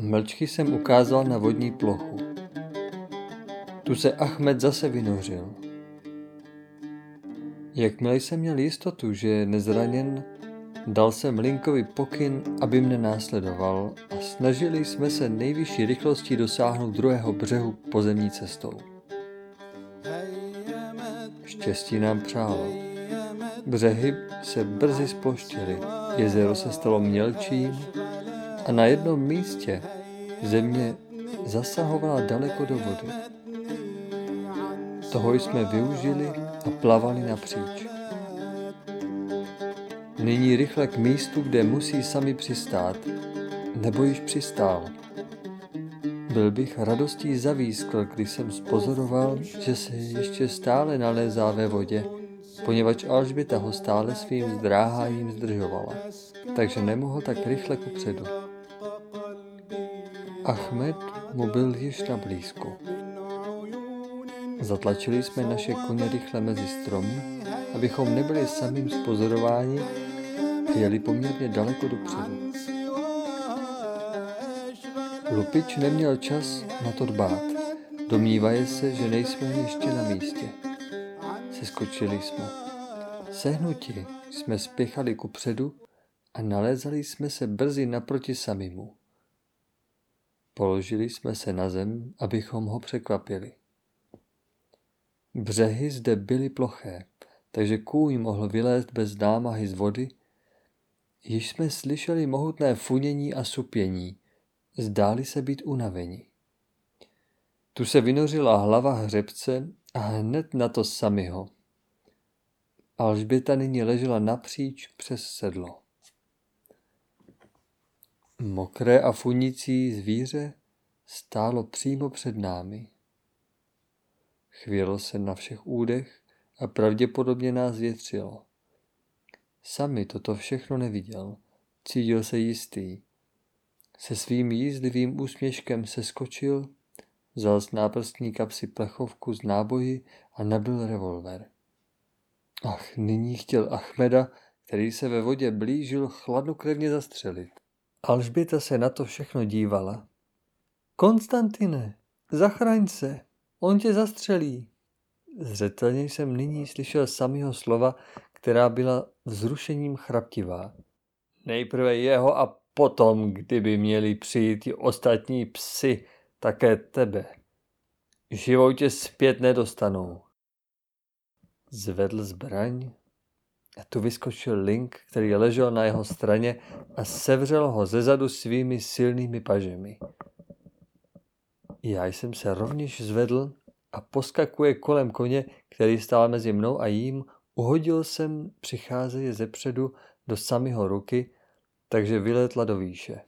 Mlčky jsem ukázal na vodní plochu. Tu se Ahmed zase vynořil. Jakmile jsem měl jistotu, že je nezraněn, dal jsem Linkovi pokyn, aby mne následoval a snažili jsme se nejvyšší rychlostí dosáhnout druhého břehu pozemní cestou. Štěstí nám přálo. Břehy se brzy sploštily, jezero se stalo mělčím a na jednom místě země zasahovala daleko do vody. Toho jsme využili a plavali napříč. Nyní rychle k místu, kde musí sami přistát, nebo již přistál. Byl bych radostí zavískl, když jsem spozoroval, že se ještě stále nalézá ve vodě, poněvadž Alžběta ho stále svým zdráháním zdržovala, takže nemohl tak rychle kupředu. Ahmed mu byl již na blízku. Zatlačili jsme naše koně rychle mezi stromy, abychom nebyli samým spozorováni jeli poměrně daleko dopředu. Lupič neměl čas na to dbát. Domnívaje se, že nejsme ještě na místě. Seskočili jsme. Sehnuti jsme spěchali ku předu a nalézali jsme se brzy naproti samimu. Položili jsme se na zem, abychom ho překvapili. Břehy zde byly ploché, takže kůň mohl vylézt bez námahy z vody. Již jsme slyšeli mohutné funění a supění, zdáli se být unavení. Tu se vynořila hlava hřebce a hned na to samiho. Alžběta nyní ležela napříč přes sedlo. Mokré a funící zvíře stálo přímo před námi. Chvělo se na všech údech a pravděpodobně nás větřilo. Sami toto všechno neviděl, cítil se jistý. Se svým jízdlivým úsměškem se skočil, vzal z náprstní kapsy plechovku z náboji a nabil revolver. Ach, nyní chtěl Achmeda, který se ve vodě blížil, chladnokrevně zastřelit. Alžběta se na to všechno dívala. Konstantine, zachraň se, on tě zastřelí. Zřetelně jsem nyní slyšel samého slova, která byla vzrušením chraptivá. Nejprve jeho a potom, kdyby měli přijít i ostatní psy, také tebe. Živou tě zpět nedostanou. Zvedl zbraň a tu vyskočil Link, který ležel na jeho straně a sevřel ho zezadu svými silnými pažemi. Já jsem se rovněž zvedl a poskakuje kolem koně, který stál mezi mnou a jím, uhodil jsem přicházeje ze předu do samého ruky, takže vyletla do výše.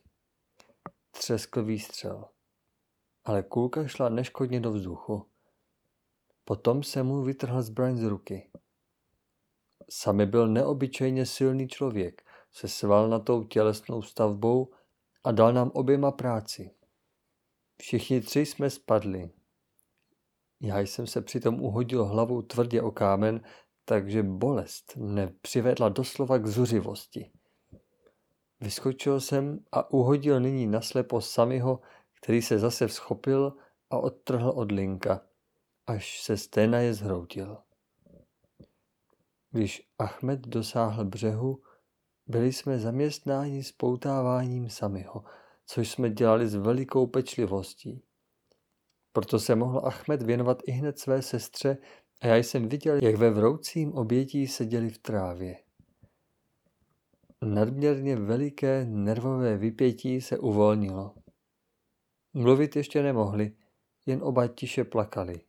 Třeskl výstřel. Ale kulka šla neškodně do vzduchu. Potom se mu vytrhl zbraň z ruky. Sami byl neobyčejně silný člověk se svalnatou tělesnou stavbou a dal nám oběma práci. Všichni tři jsme spadli. Já jsem se přitom uhodil hlavou tvrdě o kámen, takže bolest mne přivedla doslova k zuřivosti. Vyskočil jsem a uhodil nyní naslepo samého, který se zase vzchopil a odtrhl od linka, až se sténa je zhroutil. Když Ahmed dosáhl břehu, byli jsme zaměstnáni s poutáváním samého, což jsme dělali s velikou pečlivostí. Proto se mohl Ahmed věnovat i hned své sestře a já jsem viděl, jak ve vroucím obětí seděli v trávě. Nadměrně veliké nervové vypětí se uvolnilo. Mluvit ještě nemohli, jen oba tiše plakali.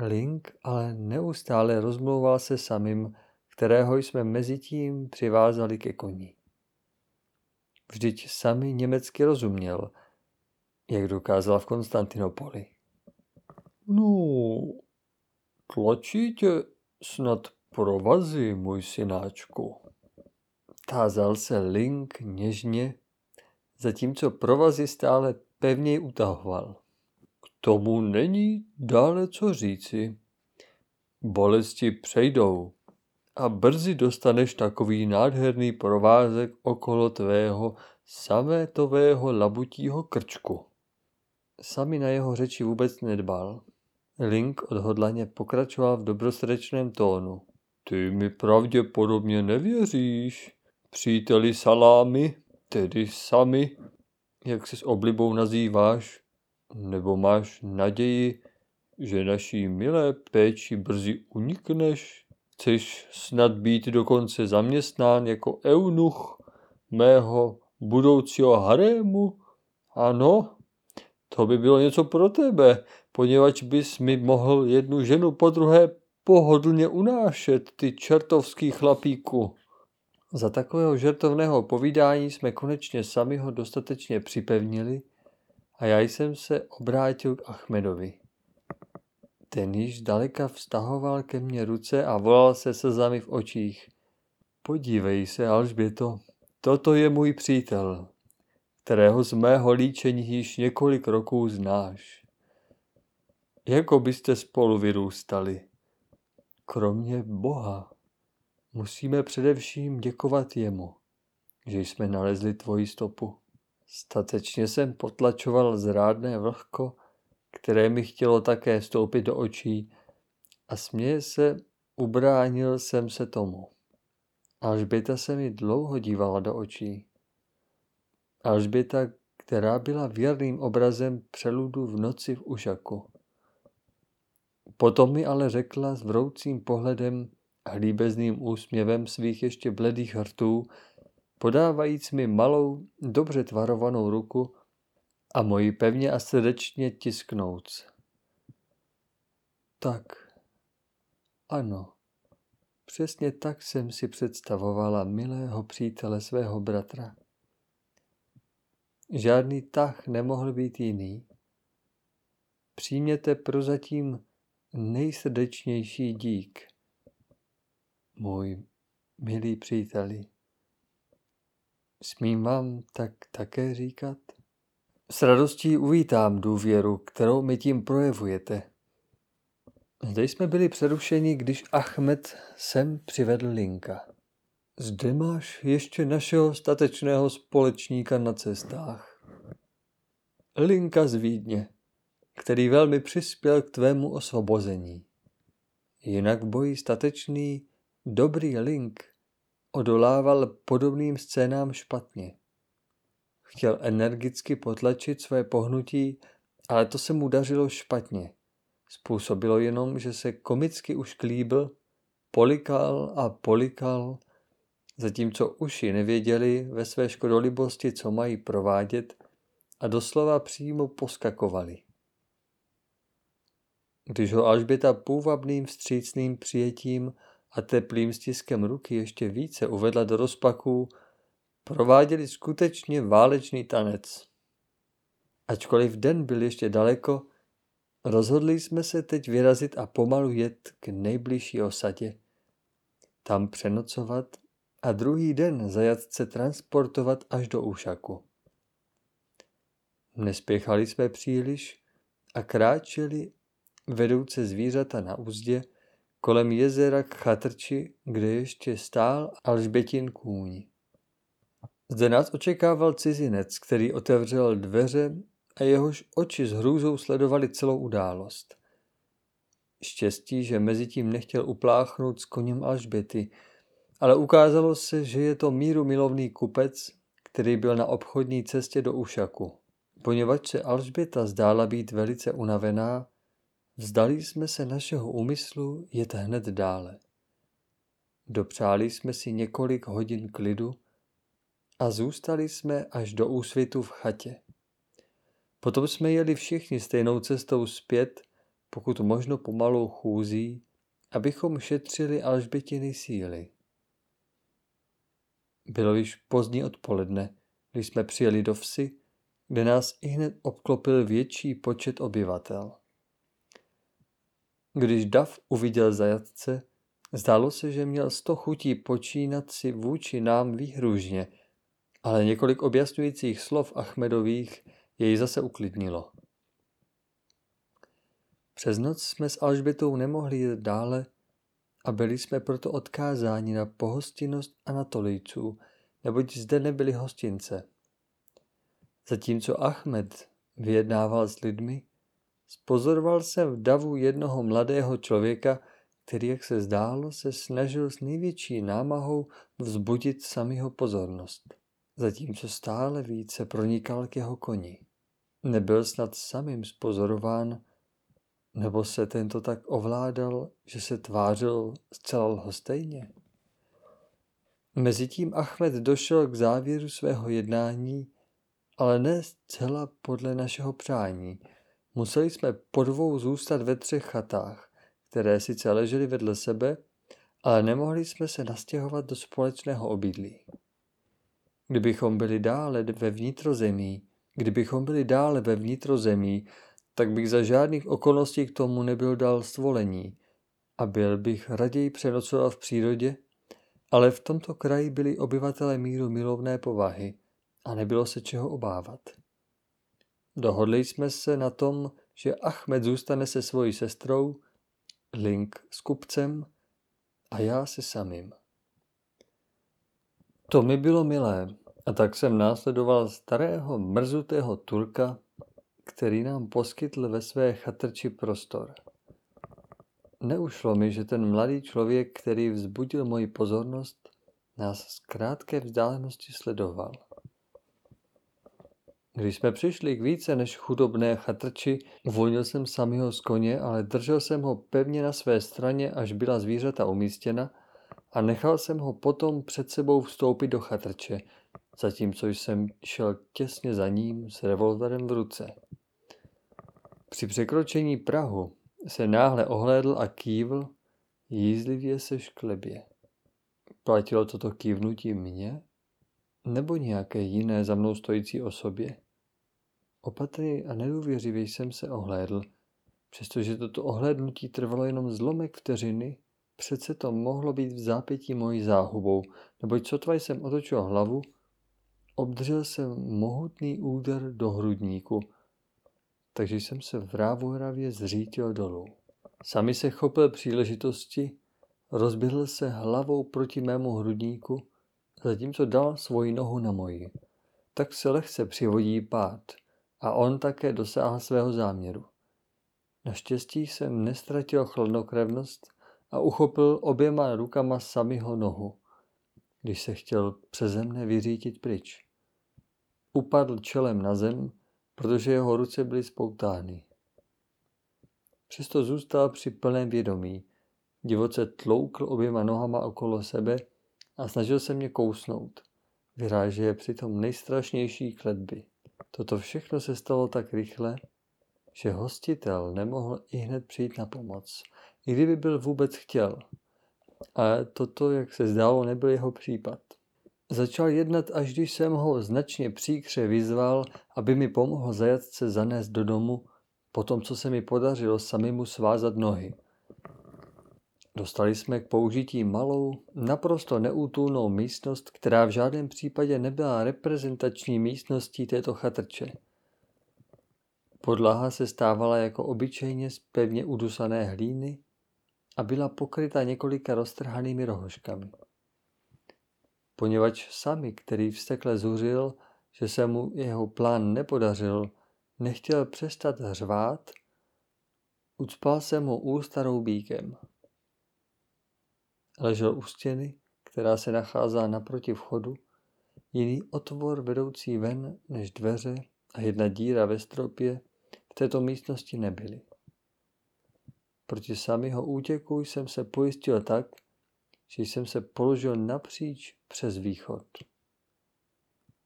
Link ale neustále rozmlouval se samým, kterého jsme mezi tím přivázali ke koni. Vždyť sami německy rozuměl, jak dokázal v Konstantinopoli. No, tlačí tě snad provazy, můj synáčku. Tázal se Link něžně, zatímco provazy stále pevněji utahoval. K tomu není dále co říci. Bolesti přejdou a brzy dostaneš takový nádherný provázek okolo tvého samétového labutího krčku. Sami na jeho řeči vůbec nedbal. Link odhodlaně pokračoval v dobrosrdečném tónu. Ty mi pravděpodobně nevěříš, příteli salámy, tedy sami, jak se s oblibou nazýváš, nebo máš naději, že naší milé péči brzy unikneš? Chceš snad být dokonce zaměstnán jako eunuch mého budoucího harému? Ano, to by bylo něco pro tebe, poněvadž bys mi mohl jednu ženu po druhé pohodlně unášet, ty čertovský chlapíku. Za takového žertovného povídání jsme konečně sami ho dostatečně připevnili a já jsem se obrátil k Achmedovi. Ten již daleka vztahoval ke mně ruce a volal se slzami v očích. Podívej se, Alžběto, toto je můj přítel, kterého z mého líčení již několik roků znáš. Jako byste spolu vyrůstali. Kromě Boha musíme především děkovat jemu, že jsme nalezli tvoji stopu. Statečně jsem potlačoval zrádné vlhko, které mi chtělo také vstoupit do očí a směje se, ubránil jsem se tomu. Alžběta se mi dlouho dívala do očí. Alžběta, která byla věrným obrazem přeludu v noci v Ušaku. Potom mi ale řekla s vroucím pohledem a líbezným úsměvem svých ještě bledých hrtů, podávajíc mi malou, dobře tvarovanou ruku a moji pevně a srdečně tisknouc. Tak, ano, přesně tak jsem si představovala milého přítele svého bratra. Žádný tah nemohl být jiný. Přijměte prozatím nejsrdečnější dík, můj milý příteli. Smím vám tak také říkat? S radostí uvítám důvěru, kterou mi tím projevujete. Zde jsme byli přerušeni, když Ahmed sem přivedl Linka. Zde máš ještě našeho statečného společníka na cestách. Linka z Vídně, který velmi přispěl k tvému osvobození. Jinak bojí statečný, dobrý Link odolával podobným scénám špatně. Chtěl energicky potlačit své pohnutí, ale to se mu dařilo špatně. Způsobilo jenom, že se komicky už klíbil, polikal a polikal, zatímco uši nevěděli ve své škodolibosti, co mají provádět a doslova přímo poskakovali. Když ho Alžběta půvabným vstřícným přijetím a teplým stiskem ruky ještě více uvedla do rozpaků, prováděli skutečně válečný tanec. Ačkoliv den byl ještě daleko, rozhodli jsme se teď vyrazit a pomalu jet k nejbližší osadě. Tam přenocovat a druhý den zajatce transportovat až do Úšaku. Nespěchali jsme příliš a kráčeli vedouce zvířata na úzdě kolem jezera k chatrči, kde ještě stál Alžbětin kůň. Zde nás očekával cizinec, který otevřel dveře a jehož oči s hrůzou sledovali celou událost. Štěstí, že mezi tím nechtěl upláchnout s koněm Alžběty, ale ukázalo se, že je to míru milovný kupec, který byl na obchodní cestě do Ušaku. Poněvadž se Alžběta zdála být velice unavená, vzdali jsme se našeho úmyslu jet hned dále. Dopřáli jsme si několik hodin klidu a zůstali jsme až do úsvitu v chatě. Potom jsme jeli všichni stejnou cestou zpět, pokud možno pomalou chůzí, abychom šetřili Alžbětiny síly. Bylo již pozdní odpoledne, když jsme přijeli do vsi, kde nás hned obklopil větší počet obyvatel. Když Dav uviděl zajatce, zdálo se, že měl sto chutí počínat si vůči nám výhružně Ale několik objasňujících slov Achmedových jej zase uklidnilo. Přes noc jsme s Alžbětou nemohli jít dále a byli jsme proto odkázáni na pohostinnost Anatolejců, neboť zde nebyly hostince. Zatímco Ahmed vyjednával s lidmi, spozoroval jsem v davu jednoho mladého člověka, který, jak se zdálo, se snažil s největší námahou vzbudit samého pozornost, zatímco stále více pronikal k jeho koni. Nebyl snad samým spozorován, nebo se tento tak ovládal, že se tvářil zcela lhostejně? Mezitím Ahmed došel k závěru svého jednání, ale ne zcela podle našeho přání. Museli jsme po dvou zůstat ve třech chatách, které sice ležely vedle sebe, ale nemohli jsme se nastěhovat do společného obydlí. Kdybychom byli dále ve vnitrozemí, kdybychom byli dále ve vnitrozemí, tak bych za žádných okolností k tomu nebyl dal svolení a byl bych raději přenocoval v přírodě, ale v tomto kraji byli obyvatele míru milovné povahy a nebylo se čeho obávat. Dohodli jsme se na tom, že Ahmed zůstane se svojí sestrou, Link s kupcem a já se samým. To mi bylo milé a tak jsem následoval starého mrzutého Turka, který nám poskytl ve své chatrči prostor. Neušlo mi, že ten mladý člověk, který vzbudil moji pozornost, nás z krátké vzdálenosti sledoval. Když jsme přišli k více než chudobné chatrči, uvolnil jsem samého z koně, ale držel jsem ho pevně na své straně, až byla zvířata umístěna a nechal jsem ho potom před sebou vstoupit do chatrče, zatímco jsem šel těsně za ním s revolverem v ruce. Při překročení Prahu se náhle ohlédl a kývl, jízlivě se šklebě. Platilo toto kývnutí mě? Nebo nějaké jiné za mnou stojící osobě? Opatrně a nedůvěřivě jsem se ohlédl. Přestože toto ohlédnutí trvalo jenom zlomek vteřiny, přece to mohlo být v zápětí mojí záhubou, neboť sotva jsem otočil hlavu, obdržel jsem mohutný úder do hrudníku, takže jsem se v rávohravě zřítil dolů. Sami se chopil příležitosti, rozběhl se hlavou proti mému hrudníku, zatímco dal svoji nohu na moji. Tak se lehce přivodí pád a on také dosáhl svého záměru. Naštěstí jsem nestratil chladnokrevnost a uchopil oběma rukama samého nohu, když se chtěl přeze mne vyřítit pryč. Upadl čelem na zem, protože jeho ruce byly spoutány. Přesto zůstal při plném vědomí. Divoce tloukl oběma nohama okolo sebe a snažil se mě kousnout. Vyráže je přitom nejstrašnější kletby. Toto všechno se stalo tak rychle, že hostitel nemohl i hned přijít na pomoc, i kdyby byl vůbec chtěl. Ale toto, jak se zdálo, nebyl jeho případ. Začal jednat, až když jsem ho značně příkře vyzval, aby mi pomohl zajatce zanést do domu, po tom, co se mi podařilo samimu svázat nohy. Dostali jsme k použití malou, naprosto neútulnou místnost, která v žádném případě nebyla reprezentační místností této chatrče. Podlaha se stávala jako obyčejně z pevně udusané hlíny a byla pokryta několika roztrhanými rohožkami. Poněvadž sami, který vstekle zuřil, že se mu jeho plán nepodařil, nechtěl přestat hřvát, ucpal se mu ústa roubíkem. Ležel u stěny, která se nacházela naproti vchodu, jiný otvor vedoucí ven než dveře a jedna díra ve stropě v této místnosti nebyly. Proti samého útěku jsem se pojistil tak, že jsem se položil napříč přes východ.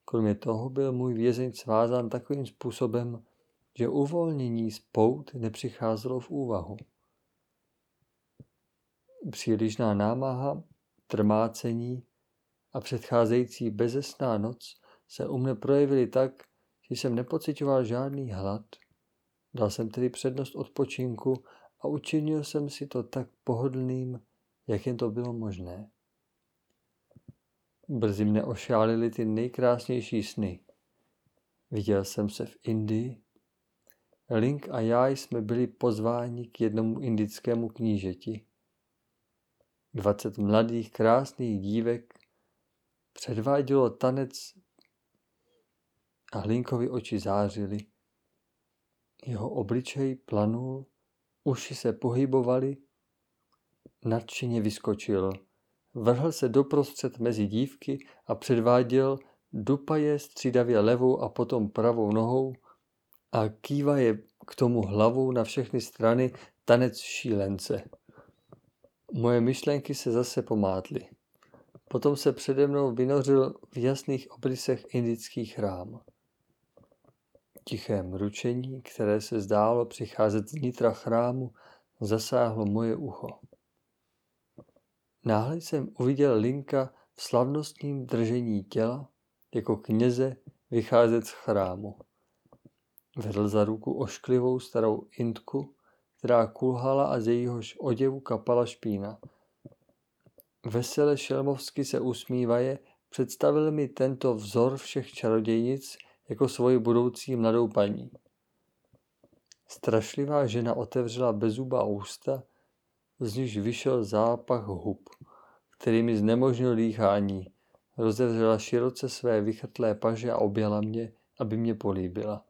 Kromě toho byl můj vězeň svázán takovým způsobem, že uvolnění z pout nepřicházelo v úvahu. Přílišná námaha, trmácení a předcházející bezesná noc se u mne projevily tak, že jsem nepocitoval žádný hlad. Dal jsem tedy přednost odpočinku a učinil jsem si to tak pohodlným, jak jen to bylo možné. Brzy mne ošálily ty nejkrásnější sny. Viděl jsem se v Indii. Link a já jsme byli pozváni k jednomu indickému knížeti. Dvacet mladých krásných dívek předvádělo tanec a Linkovi oči zářily. Jeho obličej planul, uši se pohybovaly, nadšeně vyskočil. Vrhl se doprostřed mezi dívky a předváděl dupaje střídavě levou a potom pravou nohou a kývaje k tomu hlavou na všechny strany tanec šílence. Moje myšlenky se zase pomátly. Potom se přede mnou vynořil v jasných obrysech indický chrám. Tiché mručení, které se zdálo přicházet z nitra chrámu, zasáhlo moje ucho. Náhle jsem uviděl Linka v slavnostním držení těla, jako kněze vycházet z chrámu. Vedl za ruku ošklivou starou Indku, která kulhala a z jejíhož oděvu kapala špína. Vesele šelmovsky se usmívaje, představil mi tento vzor všech čarodějnic jako svoji budoucí mladou paní. Strašlivá žena otevřela bezubá ústa, z níž vyšel zápach hub, který mi znemožnil dýchání. Rozevřela široce své vychrtlé paže a objala mě, aby mě políbila.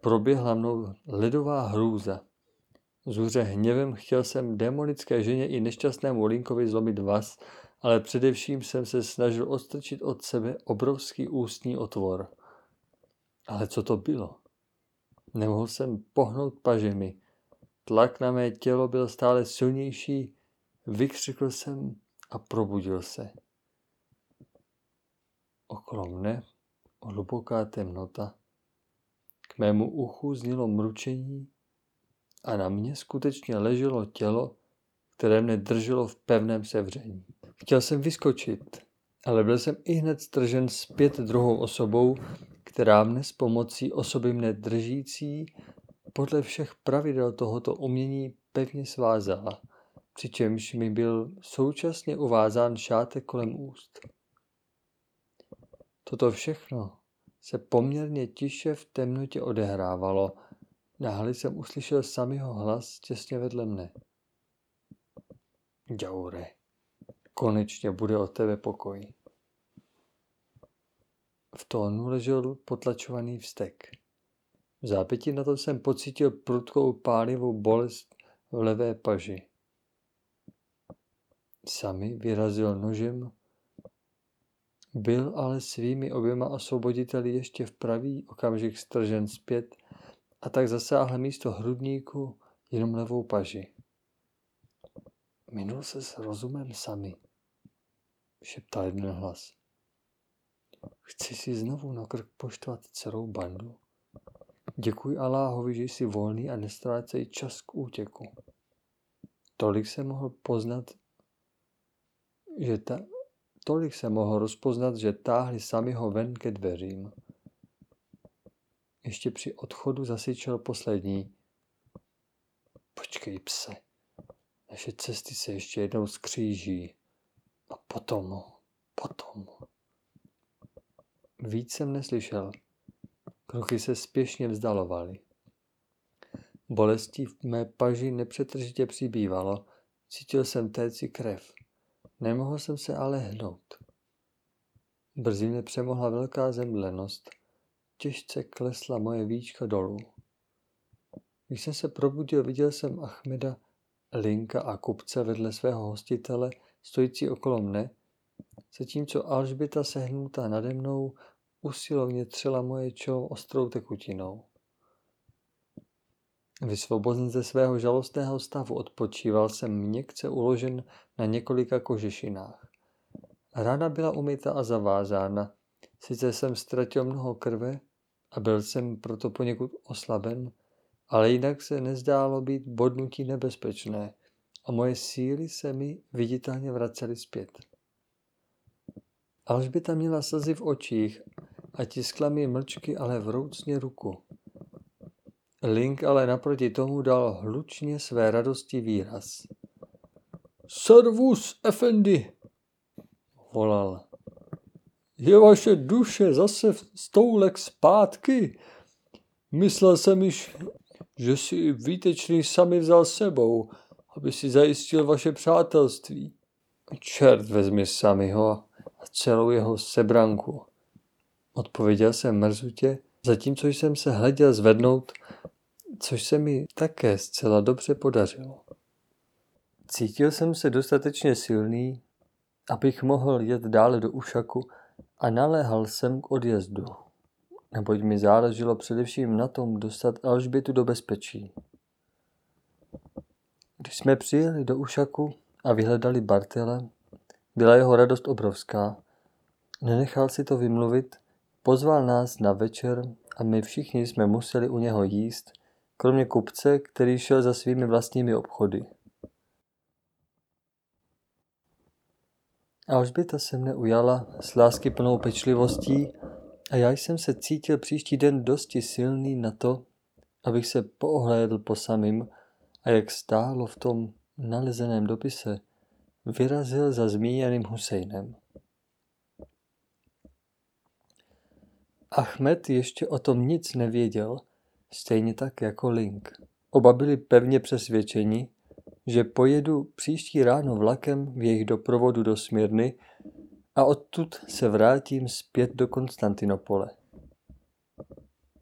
Proběhla mnou ledová hrůza. Zuře hněvem chtěl jsem demonické ženě i nešťastnému Linkovi zlomit vás, ale především jsem se snažil odstrčit od sebe obrovský ústní otvor. Ale co to bylo? Nemohl jsem pohnout pažemi. Tlak na mé tělo byl stále silnější, vykřikl jsem a probudil se. Okolo mne hluboká temnota. K mému uchu znělo mručení a na mě skutečně leželo tělo, které mne drželo v pevném sevření. Chtěl jsem vyskočit, ale byl jsem i hned stržen zpět druhou osobou, která mne s pomocí osoby mne držící podle všech pravidel tohoto umění pevně svázala, přičemž mi byl současně uvázán šátek kolem úst. Toto všechno se poměrně tiše v temnotě odehrávalo. Náhle jsem uslyšel samýho hlas těsně vedle mne. Djaure, konečně bude od tebe pokoj. V tónu ležel potlačovaný vztek. V zápětí na to jsem pocítil prudkou pálivou bolest v levé paži. Sami vyrazil nožem, byl ale svými oběma osvoboditeli ještě v pravý okamžik stržen zpět a tak zasáhl místo hrudníku jenom levou paži. Minul se s rozumem sami, šeptal jeden hlas. Chci si znovu na krk poštvat celou bandu? Děkuji Aláhovi, že jsi volný a nestrácej čas k útěku. Tolik se mohl poznat, že ta, tolik se mohl rozpoznat, že táhli sami ho ven ke dveřím. Ještě při odchodu zasyčel poslední. Počkej, pse, naše cesty se ještě jednou skříží. A potom, potom. Víc jsem neslyšel. Kroky se spěšně vzdalovaly. Bolestí v mé paži nepřetržitě přibývalo. Cítil jsem téci krev. Nemohl jsem se ale hnout. Brzy mě přemohla velká zemdlenost. Těžce klesla moje víčka dolů. Když jsem se probudil, viděl jsem Achmeda, Linka a kupce vedle svého hostitele, stojící okolo mne, zatímco Alžběta sehnutá nade mnou usilovně třela moje čelo ostrou tekutinou. Vysvobozen ze svého žalostného stavu odpočíval jsem měkce uložen na několika kožešinách. Rána byla umyta a zavázána. Sice jsem ztratil mnoho krve a byl jsem proto poněkud oslaben, ale jinak se nezdálo být bodnutí nebezpečné a moje síly se mi viditelně vracely zpět. Alžběta měla slzy v očích a tiskla mi mlčky, ale vroucně ruku. Link ale naproti tomu dal hlučně své radosti výraz. Servus, Effendi, volal. Je vaše duše zase stoulek zpátky? Myslel jsem již, že si výtečný sami vzal sebou, aby si zajistil vaše přátelství. Čert vezmi samiho a celou jeho sebranku. Odpověděl jsem mrzutě, zatímco jsem se hleděl zvednout, což se mi také zcela dobře podařilo. Cítil jsem se dostatečně silný, abych mohl jet dále do Ušaku a naléhal jsem k odjezdu, neboť mi záleželo především na tom dostat Alžbětu do bezpečí. Když jsme přijeli do Ušaku a vyhledali Bartele, byla jeho radost obrovská. Nenechal si to vymluvit, pozval nás na večer a my všichni jsme museli u něho jíst, kromě kupce, který šel za svými vlastními obchody. Alžběta se mne ujala s lásky plnou pečlivostí a já jsem se cítil příští den dosti silný na to, abych se poohlédl po samým a jak stálo v tom nalezeném dopise, vyrazil za zmíněným Husejnem. Ahmed ještě o tom nic nevěděl, stejně tak jako Link. Oba byli pevně přesvědčeni, že pojedu příští ráno vlakem v jejich doprovodu do Smírny a odtud se vrátím zpět do Konstantinopole.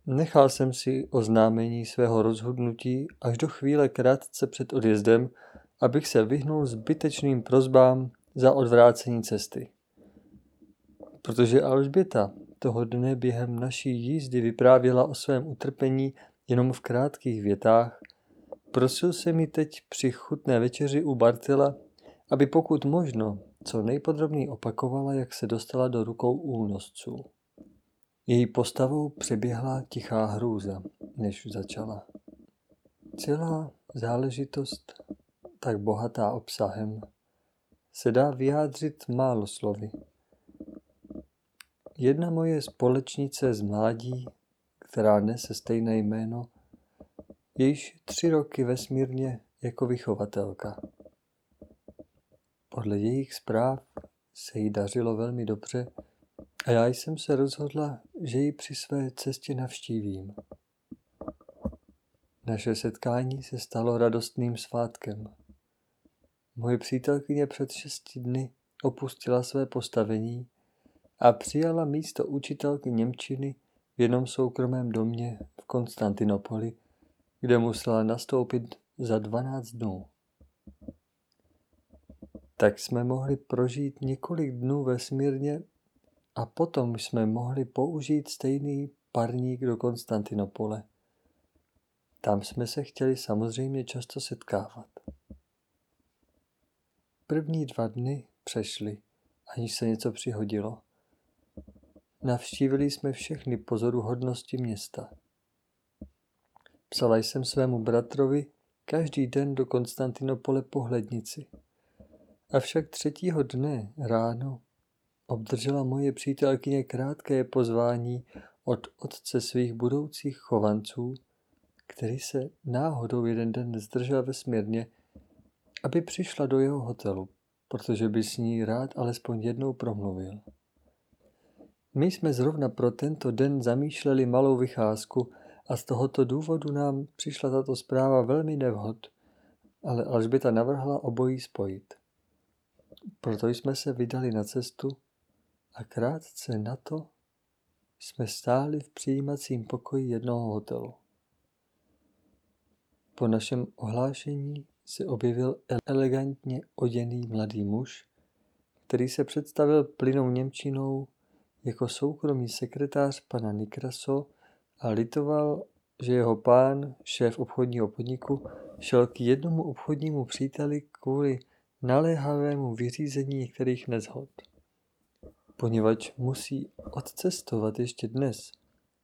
Nechal jsem si oznámení svého rozhodnutí až do chvíle krátce před odjezdem, abych se vyhnul zbytečným prozbám za odvrácení cesty. Protože Alžběta toho dne během naší jízdy vyprávěla o svém utrpení jenom v krátkých větách, prosil se mi teď při chutné večeři u Bartela, aby pokud možno co nejpodrobněji opakovala, jak se dostala do rukou únosců. Její postavou přeběhla tichá hrůza, než začala. Celá záležitost, tak bohatá obsahem, se dá vyjádřit málo slovy. Jedna moje společnice z mládí, která nese stejné jméno, již tři roky vesmírně jako vychovatelka. Podle jejich zpráv se jí dařilo velmi dobře a já jsem se rozhodla, že ji při své cestě navštívím. Naše setkání se stalo radostným svátkem. Moje přítelkyně před šesti dny opustila své postavení a přijala místo učitelky Němčiny v jednom soukromém domě v Konstantinopoli, kde musela nastoupit za 12 dnů. Tak jsme mohli prožít několik dnů ve Smírně a potom jsme mohli použít stejný parník do Konstantinopole. Tam jsme se chtěli samozřejmě často setkávat. První dva dny přešly, aniž se něco přihodilo. Navštívili jsme všechny pozoruhodnosti města. Psala jsem svému bratrovi každý den do Konstantinopole pohlednici. Avšak třetího dne ráno obdržela moje přítelkyně krátké pozvání od otce svých budoucích chovanců, který se náhodou jeden den zdržel ve směrně, aby přišla do jeho hotelu, protože by s ní rád alespoň jednou promluvil. My jsme zrovna pro tento den zamýšleli malou vycházku a z tohoto důvodu nám přišla tato zpráva velmi nevhod, ale Alžběta navrhla obojí spojit. Proto jsme se vydali na cestu a krátce na to jsme stáli v přijímacím pokoji jednoho hotelu. Po našem ohlášení se objevil elegantně oděný mladý muž, který se představil plynou Němčinou jako soukromý sekretář pana Nikraso a litoval, že jeho pán, šéf obchodního podniku, šel k jednomu obchodnímu příteli kvůli naléhavému vyřízení některých nezhod. Poněvadž musí odcestovat ještě dnes,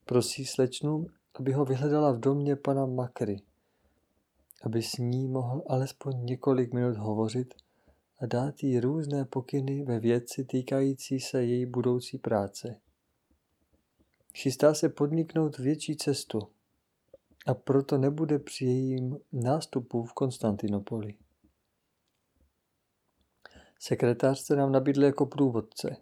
prosí slečnu, aby ho vyhledala v domě pana Makry, aby s ní mohl alespoň několik minut hovořit a dát jí různé pokyny ve věci týkající se její budoucí práce. Chystá se podniknout větší cestu a proto nebude při jejím nástupu v Konstantinopoli. Sekretář se nám nabídl jako průvodce.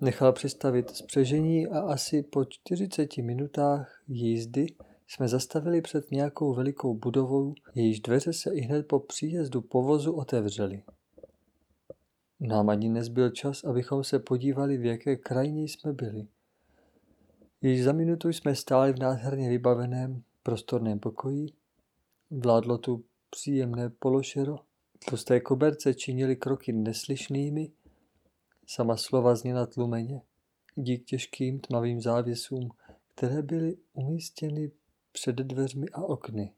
nechal přistavit spřežení a asi po 40 minutách jízdy jsme zastavili před nějakou velikou budovou, jejíž dveře se i hned po příjezdu povozu otevřely. Nám ani nezbyl čas, abychom se podívali, v jaké krajině jsme byli. Již za minutu jsme stáli v nádherně vybaveném prostorném pokoji. Vládlo tu příjemné pološero. Tlusté koberce činili kroky neslyšnými. Sama slova zněla tlumeně. Dík těžkým tmavým závěsům, které byly umístěny před dveřmi a okny.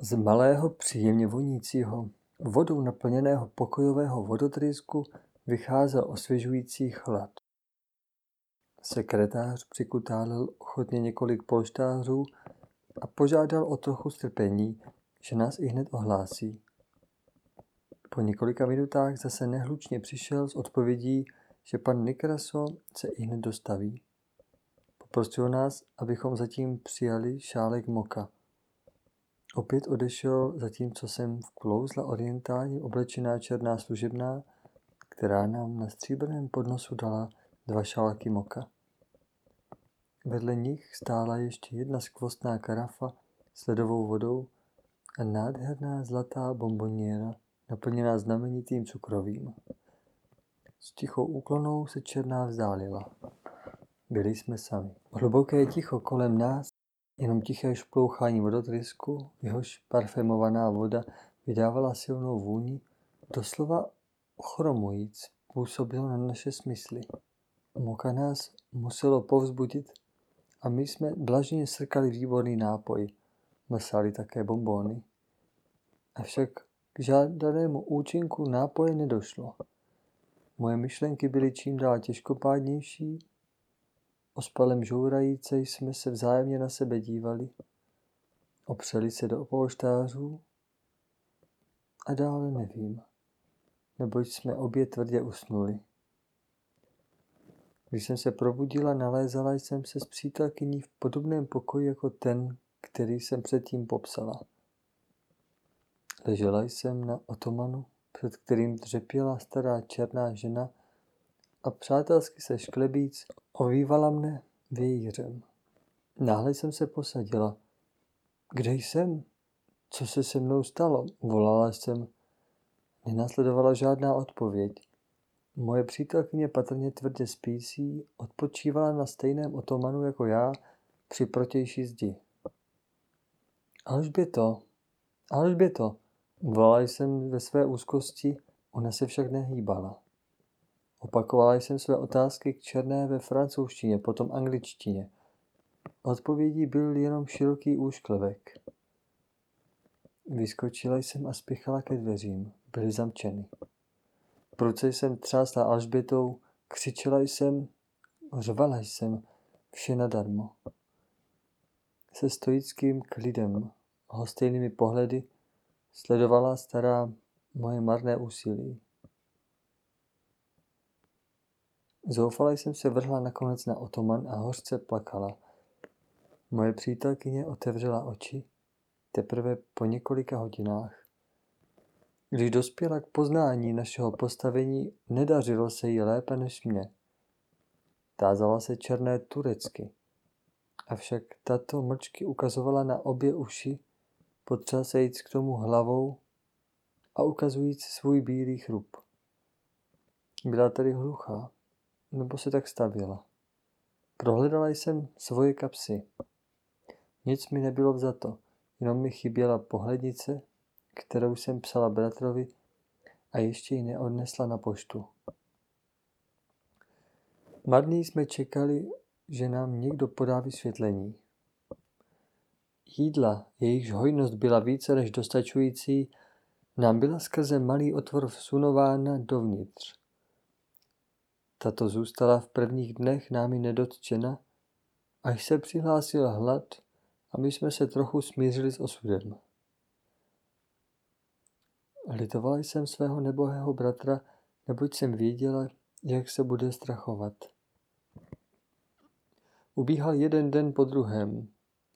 Z malého příjemně vonícího, vodou naplněného pokojového vodotrysku vycházel osvěžující chlad. Sekretář přikutálil ochotně několik polštářů a požádal o trochu strpení, že nás i hned ohlásí. Po několika minutách zase nehlučně přišel s odpovědí, že pan Nikraso se i hned dostaví. Poprosil nás, abychom zatím přijali šálek moka. Opět odešel, zatímco jsem vklouzla orientálně oblečená černá služebná, která nám na stříbrném podnosu dala dva šálky moka. Vedle nich stála ještě jedna skvostná karafa s ledovou vodou a nádherná zlatá bomboniera, naplněná znamenitým cukrovým. S tichou úklonou se černá vzdálila. Byli jsme sami. Hluboké ticho kolem nás, jenom tiché šplouchání vodotrysku, jehož parfémovaná voda vydávala silnou vůni, doslova ochromujíc, působilo na naše smysly. Moka nás muselo povzbudit a my jsme blaženě srkali výborný nápoj. Mlsali také bombóny. Avšak k žádanému účinku nápoje nedošlo. Moje myšlenky byly čím dál těžkopádnější Ospalem žourajíce jsme se vzájemně na sebe dívali, opřeli se do polštářů a dále nevím, neboť jsme obě tvrdě usnuli. Když jsem se probudila, nalézala jsem se s přítelkyní v podobném pokoji jako ten, který jsem předtím popsala. Ležela jsem na otomanu, před kterým dřepěla stará černá žena a přátelsky se šklebíc ovývala mne vějířem. Náhle jsem se posadila. Kde jsem? Co se se mnou stalo? Volala jsem. Nenásledovala žádná odpověď. Moje přítelkyně patrně tvrdě spící odpočívala na stejném otomanu jako já při protější zdi. Alžběto, Alžběto, volala jsem ve své úzkosti, ona se však nehýbala. Opakovala jsem své otázky k černé ve francouzštině, potom angličtině. Odpovědí byl jenom široký úšklevek. Vyskočila jsem a spěchala ke dveřím. Byly zamčeny. Pruce jsem třásla Alžbětou, křičela jsem, řvala jsem, vše nadarmo. Se stoickým klidem, hostejnými pohledy, sledovala stará moje marné úsilí. Zoufale jsem se vrhla nakonec na otoman a hořce plakala. Moje přítelkyně otevřela oči teprve po několika hodinách. Když dospěla k poznání našeho postavení, nedařilo se jí lépe než mě. Tázala se černé turecky, avšak tato mlčky ukazovala na obě uši, potřásejíc k tomu hlavou a ukazujíc svůj bílý chrup. Byla tedy hluchá nebo se tak stavěla. Prohledala jsem svoje kapsy. Nic mi nebylo vzato, jenom mi chyběla pohlednice, kterou jsem psala bratrovi a ještě ji neodnesla na poštu. Marný jsme čekali, že nám někdo podá vysvětlení. Jídla, jejichž hojnost byla více než dostačující, nám byla skrze malý otvor vsunována dovnitř. Tato zůstala v prvních dnech námi nedotčena, až se přihlásil hlad a my jsme se trochu smířili s osudem. Litovala jsem svého nebohého bratra, neboť jsem věděla, jak se bude strachovat. Ubíhal jeden den po druhém,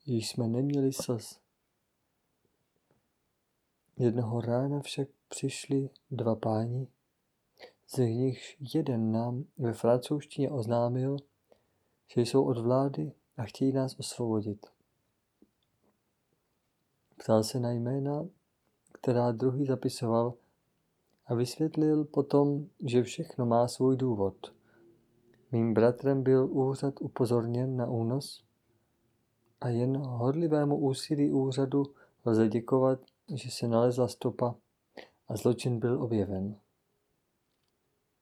již jsme neměli slz. Jednoho rána však přišli dva páni, z nich jeden nám ve francouzštině oznámil, že jsou od vlády a chtějí nás osvobodit. Ptal se na jména, která druhý zapisoval a vysvětlil potom, že všechno má svůj důvod. Mým bratrem byl úřad upozorněn na únos a jen hodlivému úsilí úřadu lze děkovat, že se nalezla stopa a zločin byl objeven.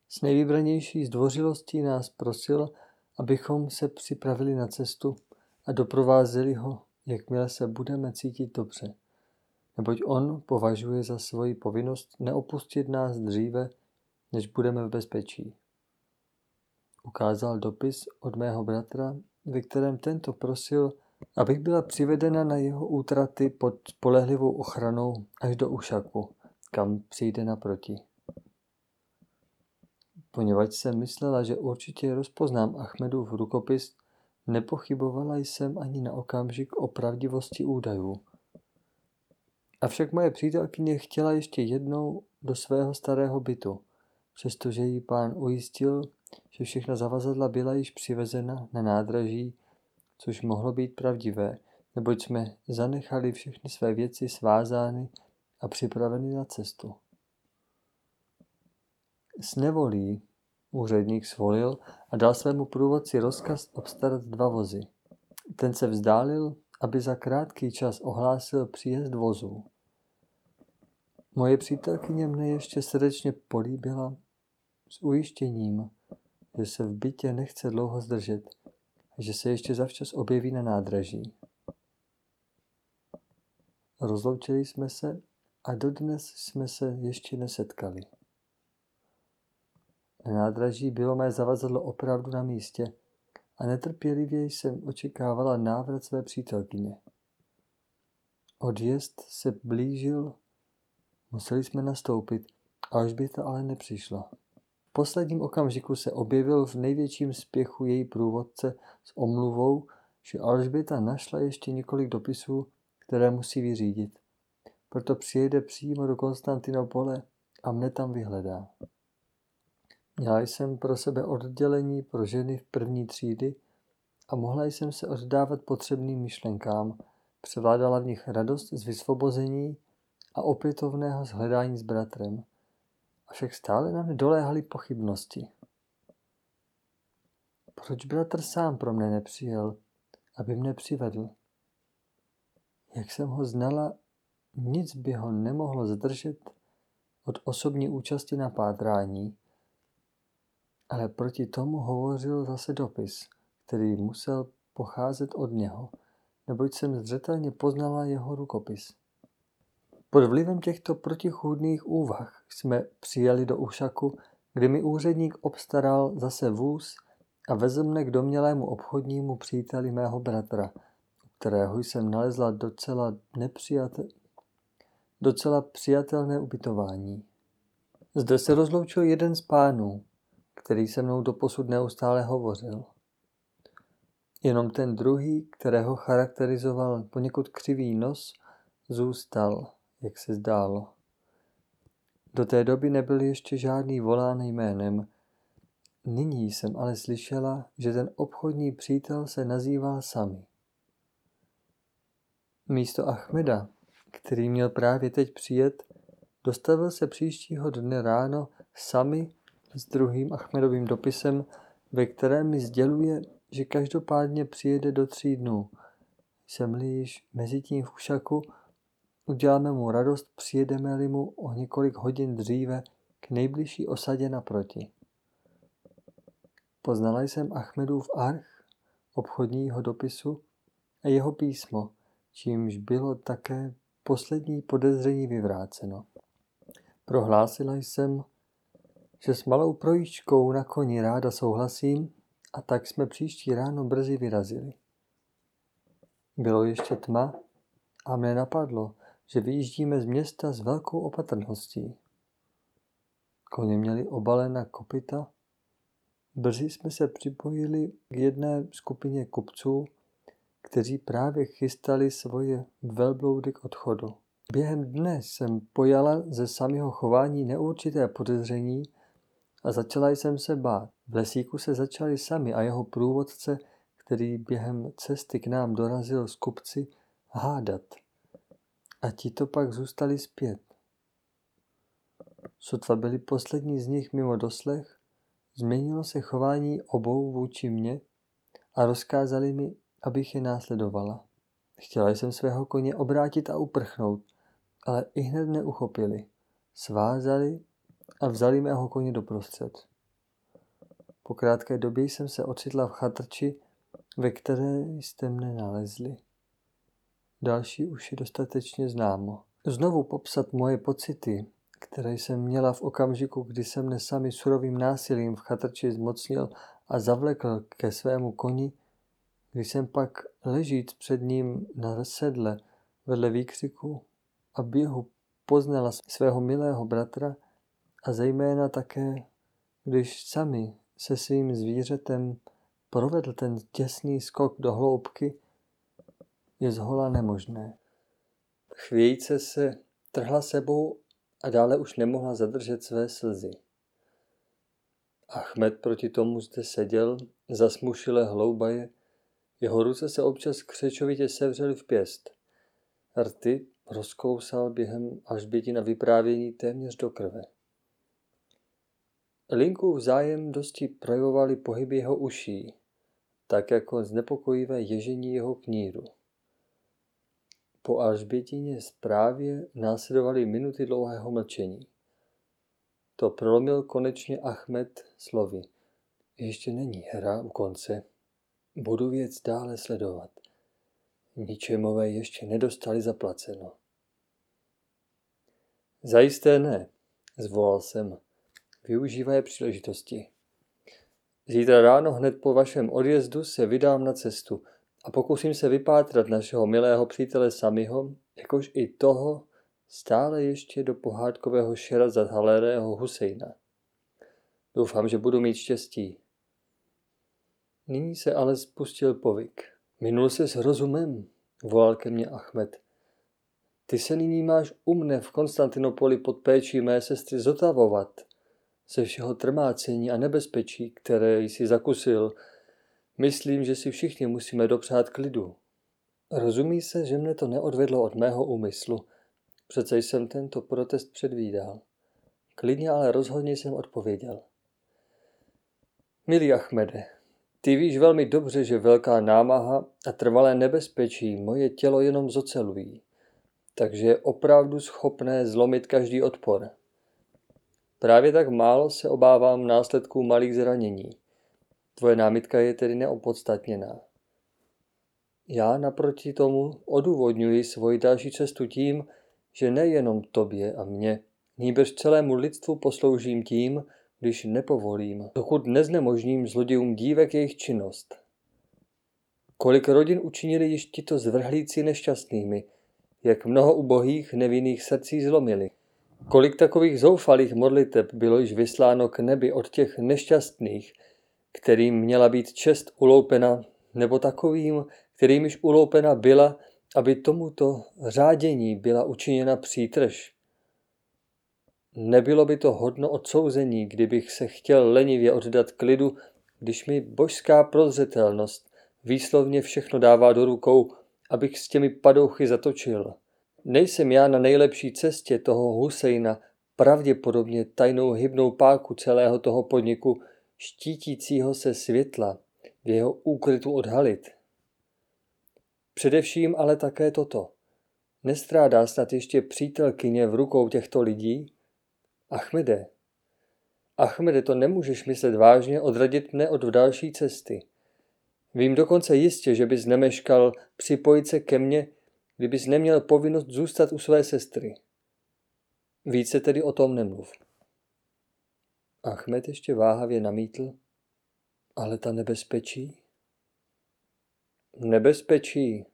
S nejvybranější zdvořilostí nás prosil, abychom se připravili na cestu a doprovázeli ho, jakmile se budeme cítit dobře. Neboť on považuje za svoji povinnost neopustit nás dříve, než budeme v bezpečí. Ukázal dopis od mého bratra, ve kterém tento prosil, abych byla přivedena na jeho útraty pod spolehlivou ochranou až do Ušaku, kam přijde naproti. Poněvadž jsem myslela, že určitě rozpoznám Achmedův rukopis, nepochybovala jsem ani na okamžik o pravdivosti údajů. Avšak moje přítelkyně chtěla ještě jednou do svého starého bytu, přestože jí pán ujistil, že všechna zavazadla byla již přivezena na nádraží, což mohlo být pravdivé, neboť jsme zanechali všechny své věci svázány a připraveny na cestu. S nevolí úředník svolil a dal svému průvodci rozkaz obstarat dva vozy. Ten se vzdálil, aby za krátký čas ohlásil příjezd vozů. Moje přítelkyně mne ještě srdečně políbila s ujištěním, že se v bytě nechce dlouho zdržet a že se ještě zavčas objeví na nádraží. Rozloučili jsme se a dodnes jsme se ještě nesetkali. Na nádraží bylo mé zavazadlo opravdu na místě a netrpělivě jsem očekávala návrat své přítelkyně. Odjezd se blížil, museli jsme nastoupit, a by to ale nepřišla. V posledním okamžiku se objevil v největším spěchu její průvodce s omluvou, že Alžběta našla ještě několik dopisů, které musí vyřídit. Proto přijede přímo do Konstantinopole a mne tam vyhledá. Měla jsem pro sebe oddělení pro ženy v první třídy a mohla jsem se oddávat potřebným myšlenkám. Převládala v nich radost z vysvobození a opětovného zhledání s bratrem. Avšak stále na mě doléhaly pochybnosti. Proč bratr sám pro mne nepřijel, aby mne přivedl? Jak jsem ho znala, nic by ho nemohlo zdržet od osobní účasti na pátrání, ale proti tomu hovořil zase dopis, který musel pocházet od něho, neboť jsem zřetelně poznala jeho rukopis. Pod vlivem těchto protichůdných úvah jsme přijeli do Ušaku, kdy mi úředník obstaral zase vůz a vezl mne k domělému obchodnímu příteli mého bratra, kterého jsem nalezla docela, nepřijate, docela přijatelné ubytování. Zde se rozloučil jeden z pánů, který se mnou doposud neustále hovořil. Jenom ten druhý, kterého charakterizoval poněkud křivý nos, zůstal, jak se zdálo. Do té doby nebyl ještě žádný volán jménem. Nyní jsem ale slyšela, že ten obchodní přítel se nazýval Sami. Místo Achmeda, který měl právě teď přijet, dostavil se příštího dne ráno Sami s druhým Achmedovým dopisem, ve kterém mi sděluje, že každopádně přijede do tří dnů. Jsem-li již mezi tím v Ušaku, uděláme mu radost, přijedeme-li mu o několik hodin dříve k nejbližší osadě naproti. Poznala jsem Achmedův arch, obchodního dopisu a jeho písmo, čímž bylo také poslední podezření vyvráceno. Prohlásila jsem, že s malou projíčkou na koni ráda souhlasím a tak jsme příští ráno brzy vyrazili. Bylo ještě tma a mne napadlo, že vyjíždíme z města s velkou opatrností. Koně měli obalena kopita. Brzy jsme se připojili k jedné skupině kupců, kteří právě chystali svoje velbloudy k odchodu. Během dne jsem pojala ze samého chování neurčité podezření, a začala jsem se bát. V lesíku se začali sami a jeho průvodce, který během cesty k nám dorazil z kupci, hádat. A ti to pak zůstali zpět. Sotva byli poslední z nich mimo doslech, změnilo se chování obou vůči mně a rozkázali mi, abych je následovala. Chtěla jsem svého koně obrátit a uprchnout, ale i hned neuchopili. Svázali a vzali mého koně doprostřed. Po krátké době jsem se ocitla v chatrči, ve které jste mne nalezli. Další už je dostatečně známo. Znovu popsat moje pocity, které jsem měla v okamžiku, kdy jsem mne sami surovým násilím v chatrči zmocnil a zavlekl ke svému koni, když jsem pak ležíc před ním na sedle vedle výkřiku a běhu poznala svého milého bratra a zejména také, když sami se svým zvířetem provedl ten těsný skok do hloubky, je zhola nemožné. Chvějce se trhla sebou a dále už nemohla zadržet své slzy. Achmed proti tomu zde seděl, zasmušile hloubaje, jeho ruce se občas křečovitě sevřely v pěst. Rty rozkousal během až na vyprávění téměř do krve. Linku zájem dosti projevovali pohyby jeho uší, tak jako znepokojivé ježení jeho kníru. Po Alžbětině zprávě následovaly minuty dlouhého mlčení. To prolomil konečně Achmed slovy. Ještě není hra u konce. Budu věc dále sledovat. Ničemové ještě nedostali zaplaceno. Zajisté ne, zvolal jsem. Využívaje příležitosti. Zítra ráno hned po vašem odjezdu se vydám na cestu a pokusím se vypátrat našeho milého přítele Samiho, jakož i toho stále ještě do pohádkového šera za halerého Husejna. Doufám, že budu mít štěstí. Nyní se ale spustil povyk. Minul se s rozumem, volal ke mně Achmed. Ty se nyní máš u mne v Konstantinopoli pod péčí mé sestry zotavovat ze všeho trmácení a nebezpečí, které jsi zakusil, myslím, že si všichni musíme dopřát klidu. Rozumí se, že mne to neodvedlo od mého úmyslu. Přece jsem tento protest předvídal. Klidně, ale rozhodně jsem odpověděl. Milý Achmede, ty víš velmi dobře, že velká námaha a trvalé nebezpečí moje tělo jenom zocelují, takže je opravdu schopné zlomit každý odpor. Právě tak málo se obávám následků malých zranění. Tvoje námitka je tedy neopodstatněná. Já naproti tomu odůvodňuji svoji další cestu tím, že nejenom tobě a mně, nýbrž celému lidstvu posloužím tím, když nepovolím, dokud neznemožním zlodějům dívek jejich činnost. Kolik rodin učinili již tito zvrhlíci nešťastnými, jak mnoho ubohých nevinných srdcí zlomili. Kolik takových zoufalých modliteb bylo již vysláno k nebi od těch nešťastných, kterým měla být čest uloupena, nebo takovým, kterým již uloupena byla, aby tomuto řádění byla učiněna přítrž. Nebylo by to hodno odsouzení, kdybych se chtěl lenivě oddat klidu, když mi božská prozřetelnost výslovně všechno dává do rukou, abych s těmi padouchy zatočil. Nejsem já na nejlepší cestě toho Husejna, pravděpodobně tajnou hybnou páku celého toho podniku, štítícího se světla, v jeho úkrytu odhalit. Především ale také toto. Nestrádá snad ještě přítelkyně v rukou těchto lidí? Achmede, Achmede, to nemůžeš myslet vážně odradit mne od další cesty. Vím dokonce jistě, že bys nemeškal připojit se ke mně kdybys neměl povinnost zůstat u své sestry. Více tedy o tom nemluv. Achmed ještě váhavě namítl, ale ta nebezpečí? Nebezpečí.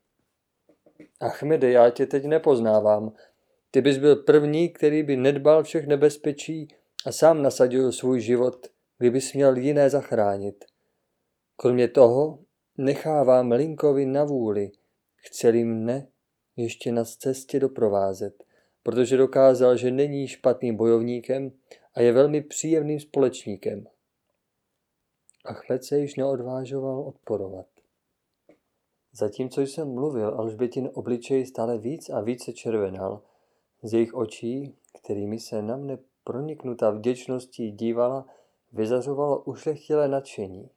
Achmede, já tě teď nepoznávám. Ty bys byl první, který by nedbal všech nebezpečí a sám nasadil svůj život, kdybys měl jiné zachránit. Kromě toho nechávám Linkovi na vůli, chceli mne ještě na cestě doprovázet, protože dokázal, že není špatným bojovníkem a je velmi příjemným společníkem. Achmed se již neodvážoval odporovat. Zatímco jsem mluvil, Alžbětin obličej stále víc a více červenal. Z jejich očí, kterými se na mne proniknutá vděčností dívala, vyzařovalo ušlechtilé nadšení.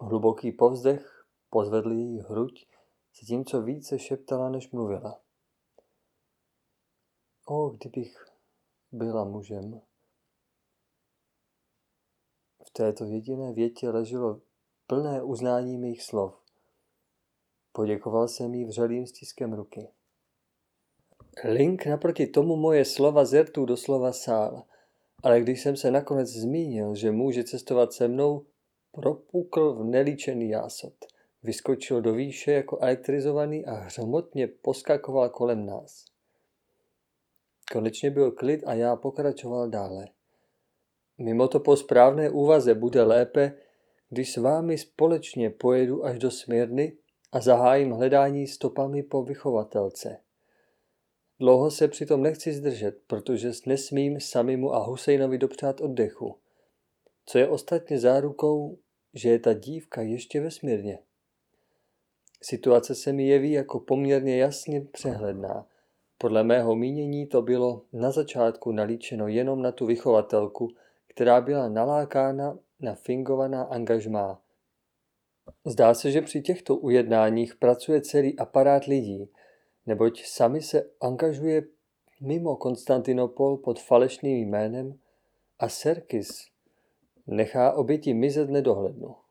Hluboký povzdech pozvedl její hruď, zatímco více šeptala, než mluvila. O, kdybych byla mužem. V této jediné větě leželo plné uznání mých slov. Poděkoval jsem jí vřelým stiskem ruky. Link naproti tomu moje slova zertu doslova sál, ale když jsem se nakonec zmínil, že může cestovat se mnou, propukl v nelíčený jásot. Vyskočil do výše jako elektrizovaný a hřmotně poskakoval kolem nás. Konečně byl klid a já pokračoval dále. Mimo to po správné úvaze bude lépe, když s vámi společně pojedu až do Smírny a zahájím hledání stopami po vychovatelce. Dlouho se přitom nechci zdržet, protože nesmím samimu a Husejnovi dopřát oddechu. Co je ostatně zárukou, že je ta dívka ještě vesmírně. Situace se mi jeví jako poměrně jasně přehledná. Podle mého mínění to bylo na začátku nalíčeno jenom na tu vychovatelku, která byla nalákána na fingovaná angažmá. Zdá se, že při těchto ujednáních pracuje celý aparát lidí, neboť sami se angažuje mimo Konstantinopol pod falešným jménem a Serkis nechá oběti mizet nedohlednu.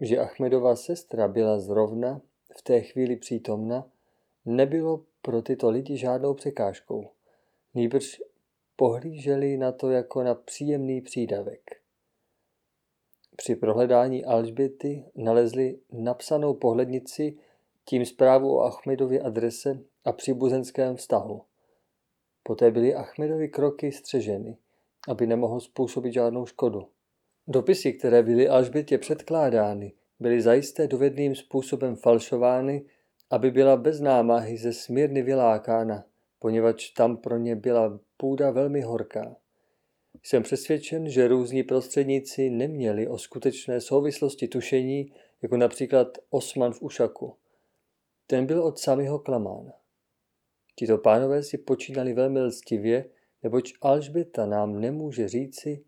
Že Achmedová sestra byla zrovna v té chvíli přítomna, nebylo pro tyto lidi žádnou překážkou. Nýbrž pohlíželi na to jako na příjemný přídavek. Při prohledání Alžběty nalezli napsanou pohlednici, tím zprávu o Achmedově adrese a příbuzenském vztahu. Poté byly Achmedovi kroky střeženy, aby nemohl způsobit žádnou škodu. Dopisy, které byly Alžbětě předkládány, byly zajisté dovedným způsobem falšovány, aby byla bez námahy ze smírny vylákána, poněvadž tam pro ně byla půda velmi horká. Jsem přesvědčen, že různí prostředníci neměli o skutečné souvislosti tušení, jako například Osman v Ušaku. Ten byl od samého klamána. Tito pánové si počínali velmi lstivě, neboť Alžběta nám nemůže říci,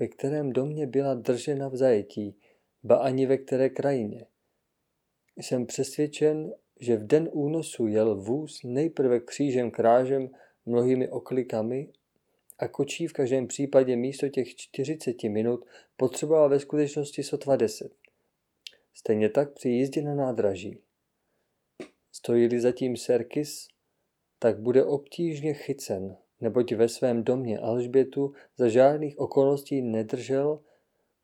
ve kterém domě byla držena v zajetí, ba ani ve které krajině. Jsem přesvědčen, že v den únosu jel vůz nejprve křížem krážem mnohými oklikami a kočí v každém případě místo těch 40 minut potřeboval ve skutečnosti sotva 10. Stejně tak při jízdě na nádraží. Stojí-li zatím Serkis, tak bude obtížně chycen, neboť ve svém domě Alžbětu za žádných okolností nedržel,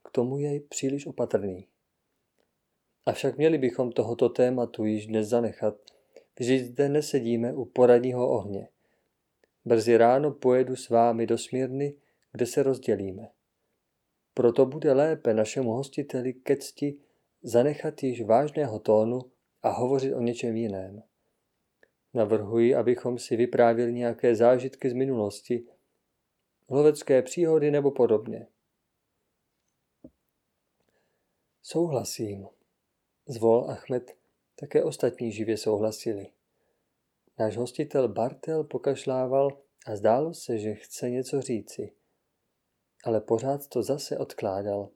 k tomu je příliš opatrný. Avšak měli bychom tohoto tématu již dnes zanechat, vždyť zde nesedíme u poradního ohně. Brzy ráno pojedu s vámi do Smírny, kde se rozdělíme. Proto bude lépe našemu hostiteli ke cti zanechat již vážného tónu a hovořit o něčem jiném. Navrhuji, abychom si vyprávěli nějaké zážitky z minulosti, lovecké příhody nebo podobně. Souhlasím. Zvol Achmed, také ostatní živě souhlasili. Náš hostitel Bartel pokašlával a zdálo se, že chce něco říci. Ale pořád to zase odkládal.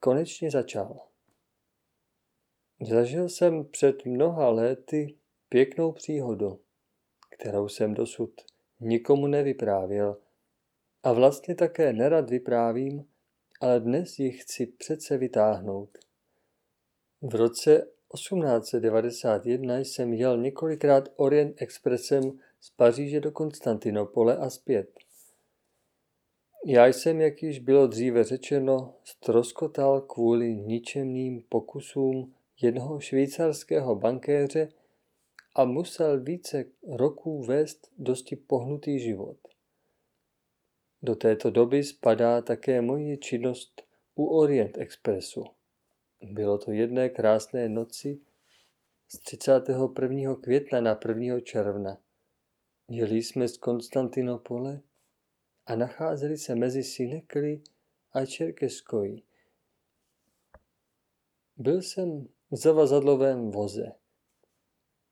Konečně začal. Zažil jsem před mnoha lety pěknou příhodu, kterou jsem dosud nikomu nevyprávěl a vlastně také nerad vyprávím, ale dnes ji chci přece vytáhnout. V roce 1891 jsem jel několikrát Orient Expressem z Paříže do Konstantinopole a zpět. Já jsem, jak již bylo dříve řečeno, stroskotal kvůli ničemným pokusům jednoho švýcarského bankéře a musel více roků vést dosti pohnutý život. Do této doby spadá také moje činnost u Orient Expressu. Bylo to jedné krásné noci z 31. května na 1. června. Jeli jsme z Konstantinopole a nacházeli se mezi Sinekli a Čerkeskojí. Byl jsem v zavazadlovém voze,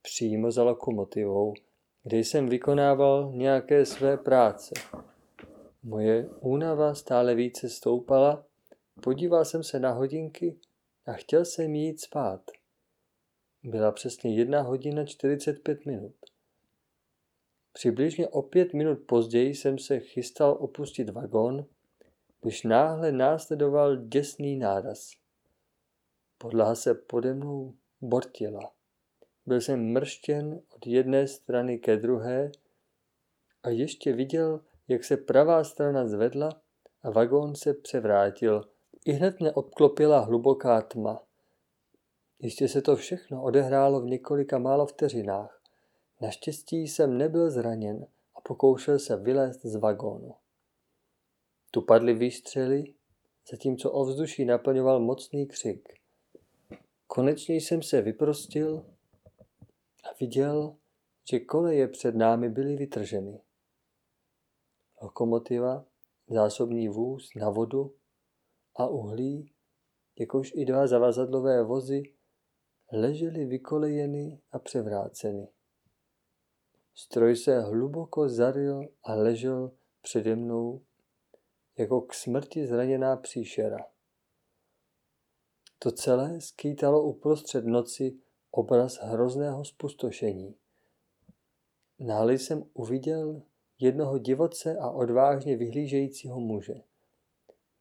přímo za lokomotivou, kde jsem vykonával nějaké své práce. Moje únava stále více stoupala, podíval jsem se na hodinky a chtěl jsem jít spát. Byla přesně jedna hodina 45 minut. Přibližně o pět minut později jsem se chystal opustit vagón, když náhle následoval děsný náraz. Podlaha se pode mnou bortila. Byl jsem mrštěn od jedné strany ke druhé a ještě viděl, jak se pravá strana zvedla a vagón se převrátil. I hned mě obklopila hluboká tma. Ještě se to všechno odehrálo v několika málo vteřinách. Naštěstí jsem nebyl zraněn a pokoušel se vylézt z vagónu. Tu padly výstřely, zatímco ovzduší naplňoval mocný křik. Konečně jsem se vyprostil a viděl, že koleje před námi byly vytrženy. Lokomotiva, zásobní vůz na vodu a uhlí, jakož i dva zavazadlové vozy, ležely vykolejeny a převráceny. Stroj se hluboko zaryl a ležel přede mnou jako k smrti zraněná příšera. To celé skýtalo uprostřed noci obraz hrozného spustošení. Náhle jsem uviděl jednoho divoce a odvážně vyhlížejícího muže.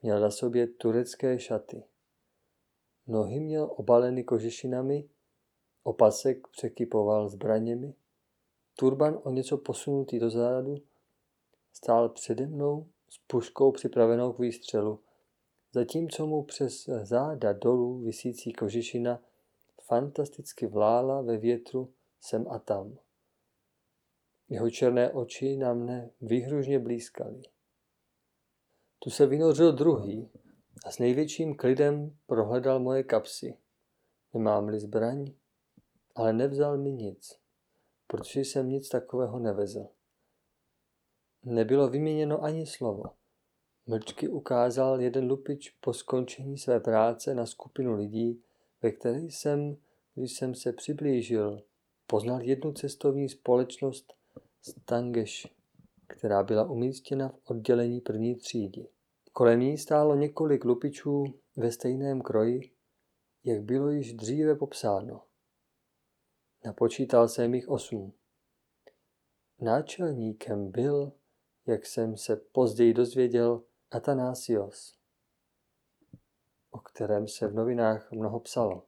Měl na sobě turecké šaty. Nohy měl obaleny kožešinami, opasek překypoval zbraněmi, turban o něco posunutý dozadu stál přede mnou s puškou připravenou k výstřelu, zatímco mu přes záda dolů visící kožešina fantasticky vlála ve větru sem a tam. Jeho černé oči na mne výhružně blízkaly. Tu se vynořil druhý a s největším klidem prohledal moje kapsy. Nemám-li zbraň, ale nevzal mi nic, protože jsem nic takového nevezl. Nebylo vyměněno ani slovo. Mlčky ukázal jeden lupič po skončení své práce na skupinu lidí, ve které jsem, když jsem se přiblížil, poznal jednu cestovní společnost Stangeš, která byla umístěna v oddělení první třídy. Kolem ní stálo několik lupičů ve stejném kroji, jak bylo již dříve popsáno. Napočítal jsem jich osm. Náčelníkem byl jak jsem se později dozvěděl, Atanasios, o kterém se v novinách mnoho psalo.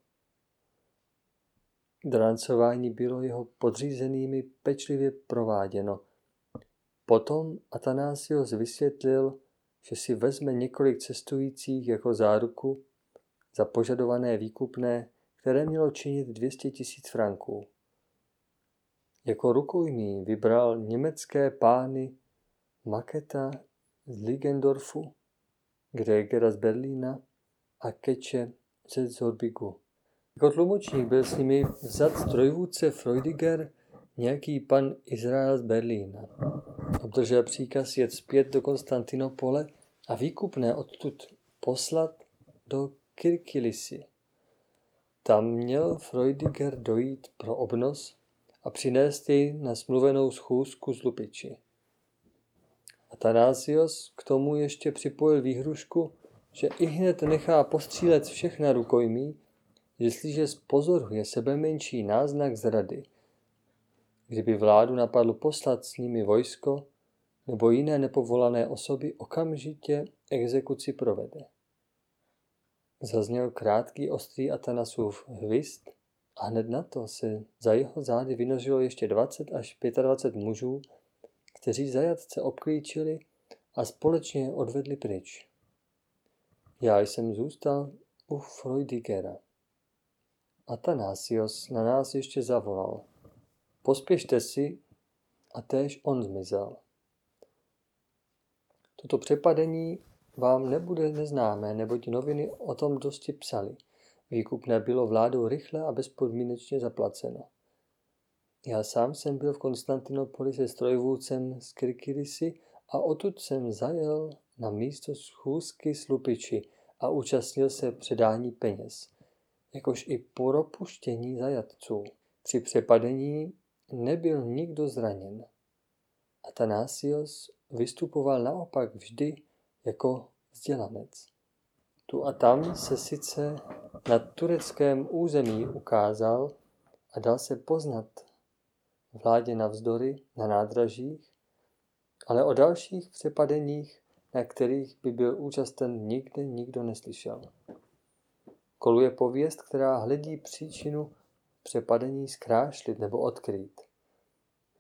Drancování bylo jeho podřízenými pečlivě prováděno. Potom Atanasios vysvětlil, že si vezme několik cestujících jako záruku za požadované výkupné, které mělo činit 200 tisíc franků. Jako rukojmí vybral německé pány Maketa z Ligendorfu, Gregera z Berlína a Keče ze Zorbigu. Jako tlumočník byl s nimi vzat strojvůdce Freudiger, nějaký pan Izrael z Berlína. Obdržel příkaz jet zpět do Konstantinopole a výkupné odtud poslat do Kirkilisy. Tam měl Freudiger dojít pro obnos a přinést jej na smluvenou schůzku z Lupiči. Atanasios k tomu ještě připojil výhrušku, že i hned nechá postřílet všechna rukojmí, jestliže spozoruje sebe menší náznak zrady. Kdyby vládu napadlo poslat s nimi vojsko nebo jiné nepovolané osoby, okamžitě exekuci provede. Zazněl krátký ostrý Atanasův hvist a hned na to se za jeho zády vynořilo ještě 20 až 25 mužů kteří zajatce obklíčili a společně odvedli pryč. Já jsem zůstal u Freudigera. Atanasios na nás ještě zavolal. Pospěšte si a též on zmizel. Toto přepadení vám nebude neznámé, neboť noviny o tom dosti psali. Výkupné bylo vládou rychle a bezpodmínečně zaplaceno. Já sám jsem byl v Konstantinopoli se strojvůdcem z Kirkirisy a odtud jsem zajel na místo schůzky s lupiči a účastnil se předání peněz, jakož i propuštění zajatců. Při přepadení nebyl nikdo zraněn. Atanasios vystupoval naopak vždy jako vzdělanec. Tu a tam se sice na tureckém území ukázal a dal se poznat vládě navzdory na nádražích, ale o dalších přepadeních, na kterých by byl účasten, nikde nikdo neslyšel. Koluje pověst, která hledí příčinu přepadení zkrášlit nebo odkrýt.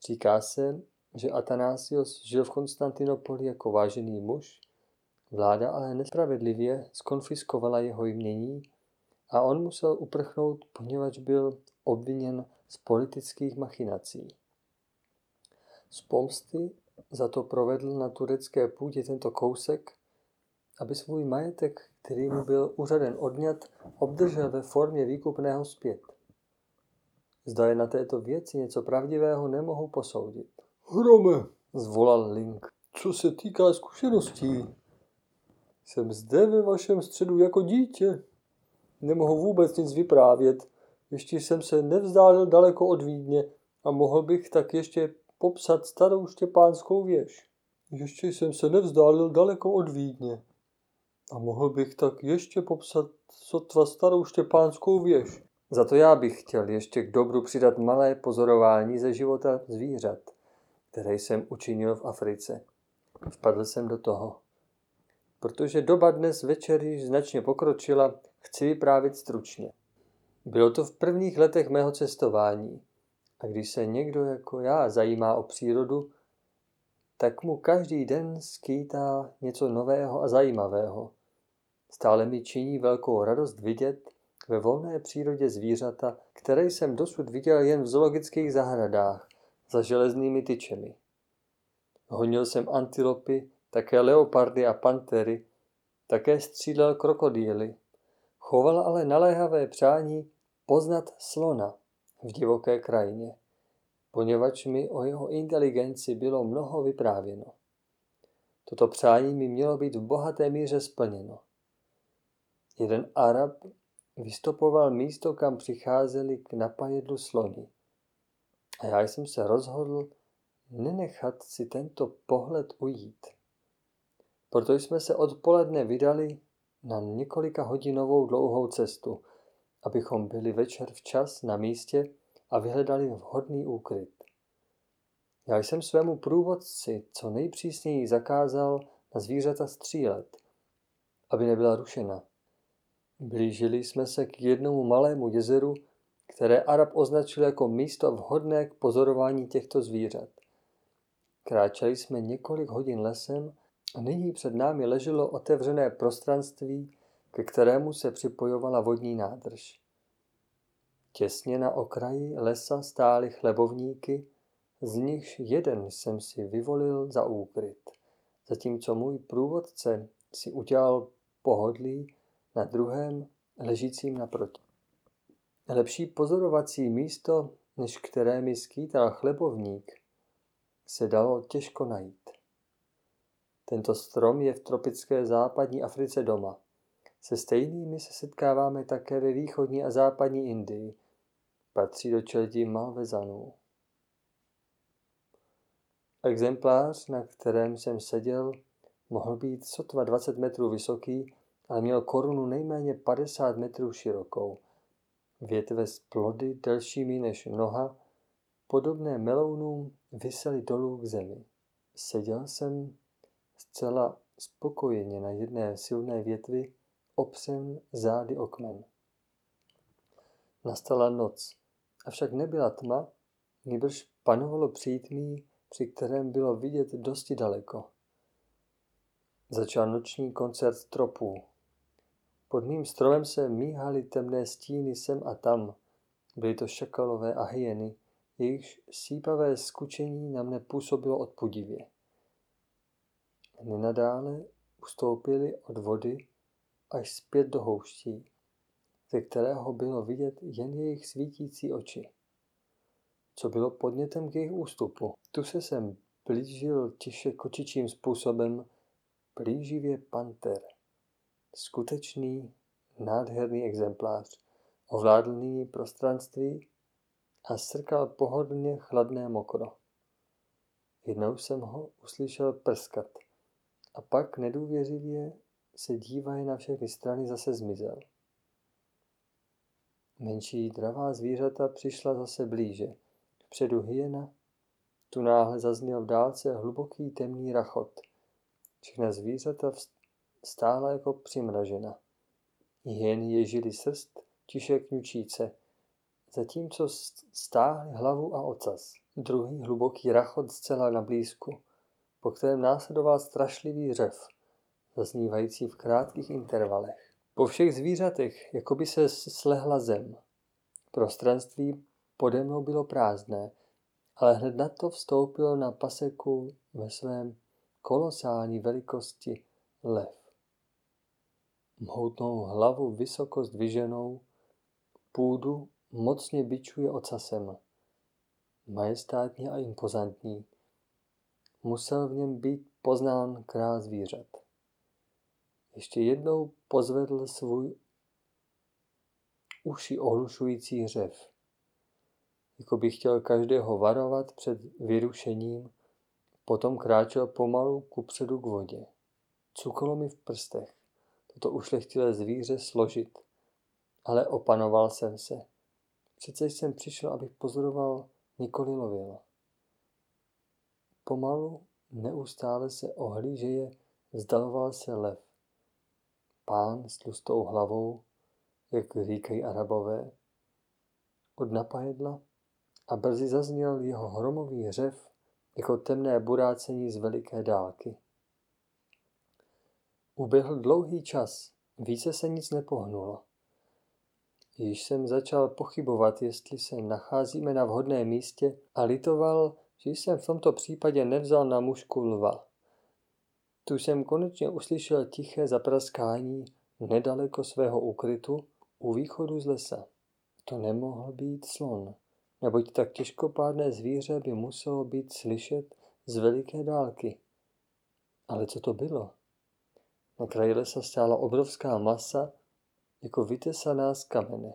Říká se, že Atanasios žil v Konstantinopoli jako vážený muž, vláda ale nespravedlivě skonfiskovala jeho jmění a on musel uprchnout, poněvadž byl obviněn z politických machinací. Z pomsty za to provedl na turecké půdě tento kousek, aby svůj majetek, který mu byl úřaden odňat, obdržel ve formě výkupného zpět. Zda je na této věci něco pravdivého, nemohu posoudit. Hrome, zvolal Link. Co se týká zkušeností, jsem zde ve vašem středu jako dítě. Nemohu vůbec nic vyprávět. Ještě jsem se nevzdálil daleko od Vídně a mohl bych tak ještě popsat starou štěpánskou věž. Ještě jsem se nevzdálil daleko od Vídně. A mohl bych tak ještě popsat sotva starou štěpánskou věž. Za to já bych chtěl ještě k dobru přidat malé pozorování ze života zvířat, které jsem učinil v Africe. Vpadl jsem do toho. Protože doba dnes večer již značně pokročila, chci vyprávět stručně. Bylo to v prvních letech mého cestování. A když se někdo jako já zajímá o přírodu, tak mu každý den skýtá něco nového a zajímavého. Stále mi činí velkou radost vidět ve volné přírodě zvířata, které jsem dosud viděl jen v zoologických zahradách za železnými tyčemi. Honil jsem antilopy, také leopardy a pantery, také střílel krokodýly. Choval ale naléhavé přání poznat slona v divoké krajině, poněvadž mi o jeho inteligenci bylo mnoho vyprávěno. Toto přání mi mělo být v bohaté míře splněno. Jeden Arab vystopoval místo, kam přicházeli k napajedlu slony. A já jsem se rozhodl nenechat si tento pohled ujít. Proto jsme se odpoledne vydali na několika hodinovou dlouhou cestu, abychom byli večer včas na místě a vyhledali vhodný úkryt. Já jsem svému průvodci co nejpřísněji zakázal na zvířata střílet, aby nebyla rušena. Blížili jsme se k jednomu malému jezeru, které Arab označil jako místo vhodné k pozorování těchto zvířat. Kráčeli jsme několik hodin lesem a nyní před námi leželo otevřené prostranství, ke kterému se připojovala vodní nádrž. Těsně na okraji lesa stály chlebovníky, z nichž jeden jsem si vyvolil za úkryt, zatímco můj průvodce si udělal pohodlí na druhém ležícím naproti. Lepší pozorovací místo, než které mi skýtal chlebovník, se dalo těžko najít. Tento strom je v tropické západní Africe doma. Se stejnými se setkáváme také ve východní a západní Indii. Patří do čeldí malvezanů. Exemplář, na kterém jsem seděl, mohl být sotva 20 metrů vysoký, ale měl korunu nejméně 50 metrů širokou. Větve z plody delšími než noha, podobné melounům, vysely dolů k zemi. Seděl jsem zcela spokojeně na jedné silné větvi, opřen zády o kmen. Nastala noc, avšak nebyla tma, nýbrž panovalo přítmí, při kterém bylo vidět dosti daleko. Začal noční koncert tropů. Pod mým stromem se míhaly temné stíny sem a tam. Byly to šakalové a hyeny, jejichž sípavé skučení na mne působilo odpudivě. Nenadále ustoupili od vody až zpět do houští, ze kterého bylo vidět jen jejich svítící oči. Co bylo podnětem k jejich ústupu? Tu se sem plížil tiše kočičím způsobem plíživě panter. Skutečný, nádherný exemplář. Ovládl nyní prostranství a srkal pohodlně chladné mokro. Jednou jsem ho uslyšel prskat a pak nedůvěřivě se dívají na všechny strany zase zmizel. Menší dravá zvířata přišla zase blíže. Vpředu hyena, tu náhle zazněl v dálce hluboký temný rachot. Všechna zvířata stála jako přimražena. Hyeny ježily srst, tiše kňučíce, zatímco stáhly hlavu a ocas. Druhý hluboký rachot zcela na blízku, po kterém následoval strašlivý řev, zaznívající v krátkých intervalech. Po všech zvířatech, jako by se slehla zem. Prostranství pode mnou bylo prázdné, ale hned na to vstoupil na paseku ve svém kolosální velikosti lev. Mhoutnou hlavu vysoko zdviženou, půdu mocně bičuje ocasem. Majestátní a impozantní. Musel v něm být poznán král zvířat. Ještě jednou pozvedl svůj uši ohlušující hřev. Jako by chtěl každého varovat před vyrušením, potom kráčel pomalu kupředu k vodě. Cuklo mi v prstech toto ušlechtilé zvíře složit, ale opanoval jsem se. Přece jsem přišel, abych pozoroval, nikoli lovil. Pomalu, neustále se ohlížeje, vzdaloval se lev. Pán s tlustou hlavou, jak říkají arabové, od napajedla a brzy zazněl jeho hromový hřev jako temné burácení z veliké dálky. Uběhl dlouhý čas, více se nic nepohnulo. Již jsem začal pochybovat, jestli se nacházíme na vhodném místě a litoval, že jsem v tomto případě nevzal na mužku lva. Tu jsem konečně uslyšel tiché zapraskání nedaleko svého ukrytu u východu z lesa. To nemohl být slon, neboť tak těžkopádné zvíře by muselo být slyšet z veliké dálky. Ale co to bylo? Na kraji lesa stála obrovská masa, jako vytesaná z kamene.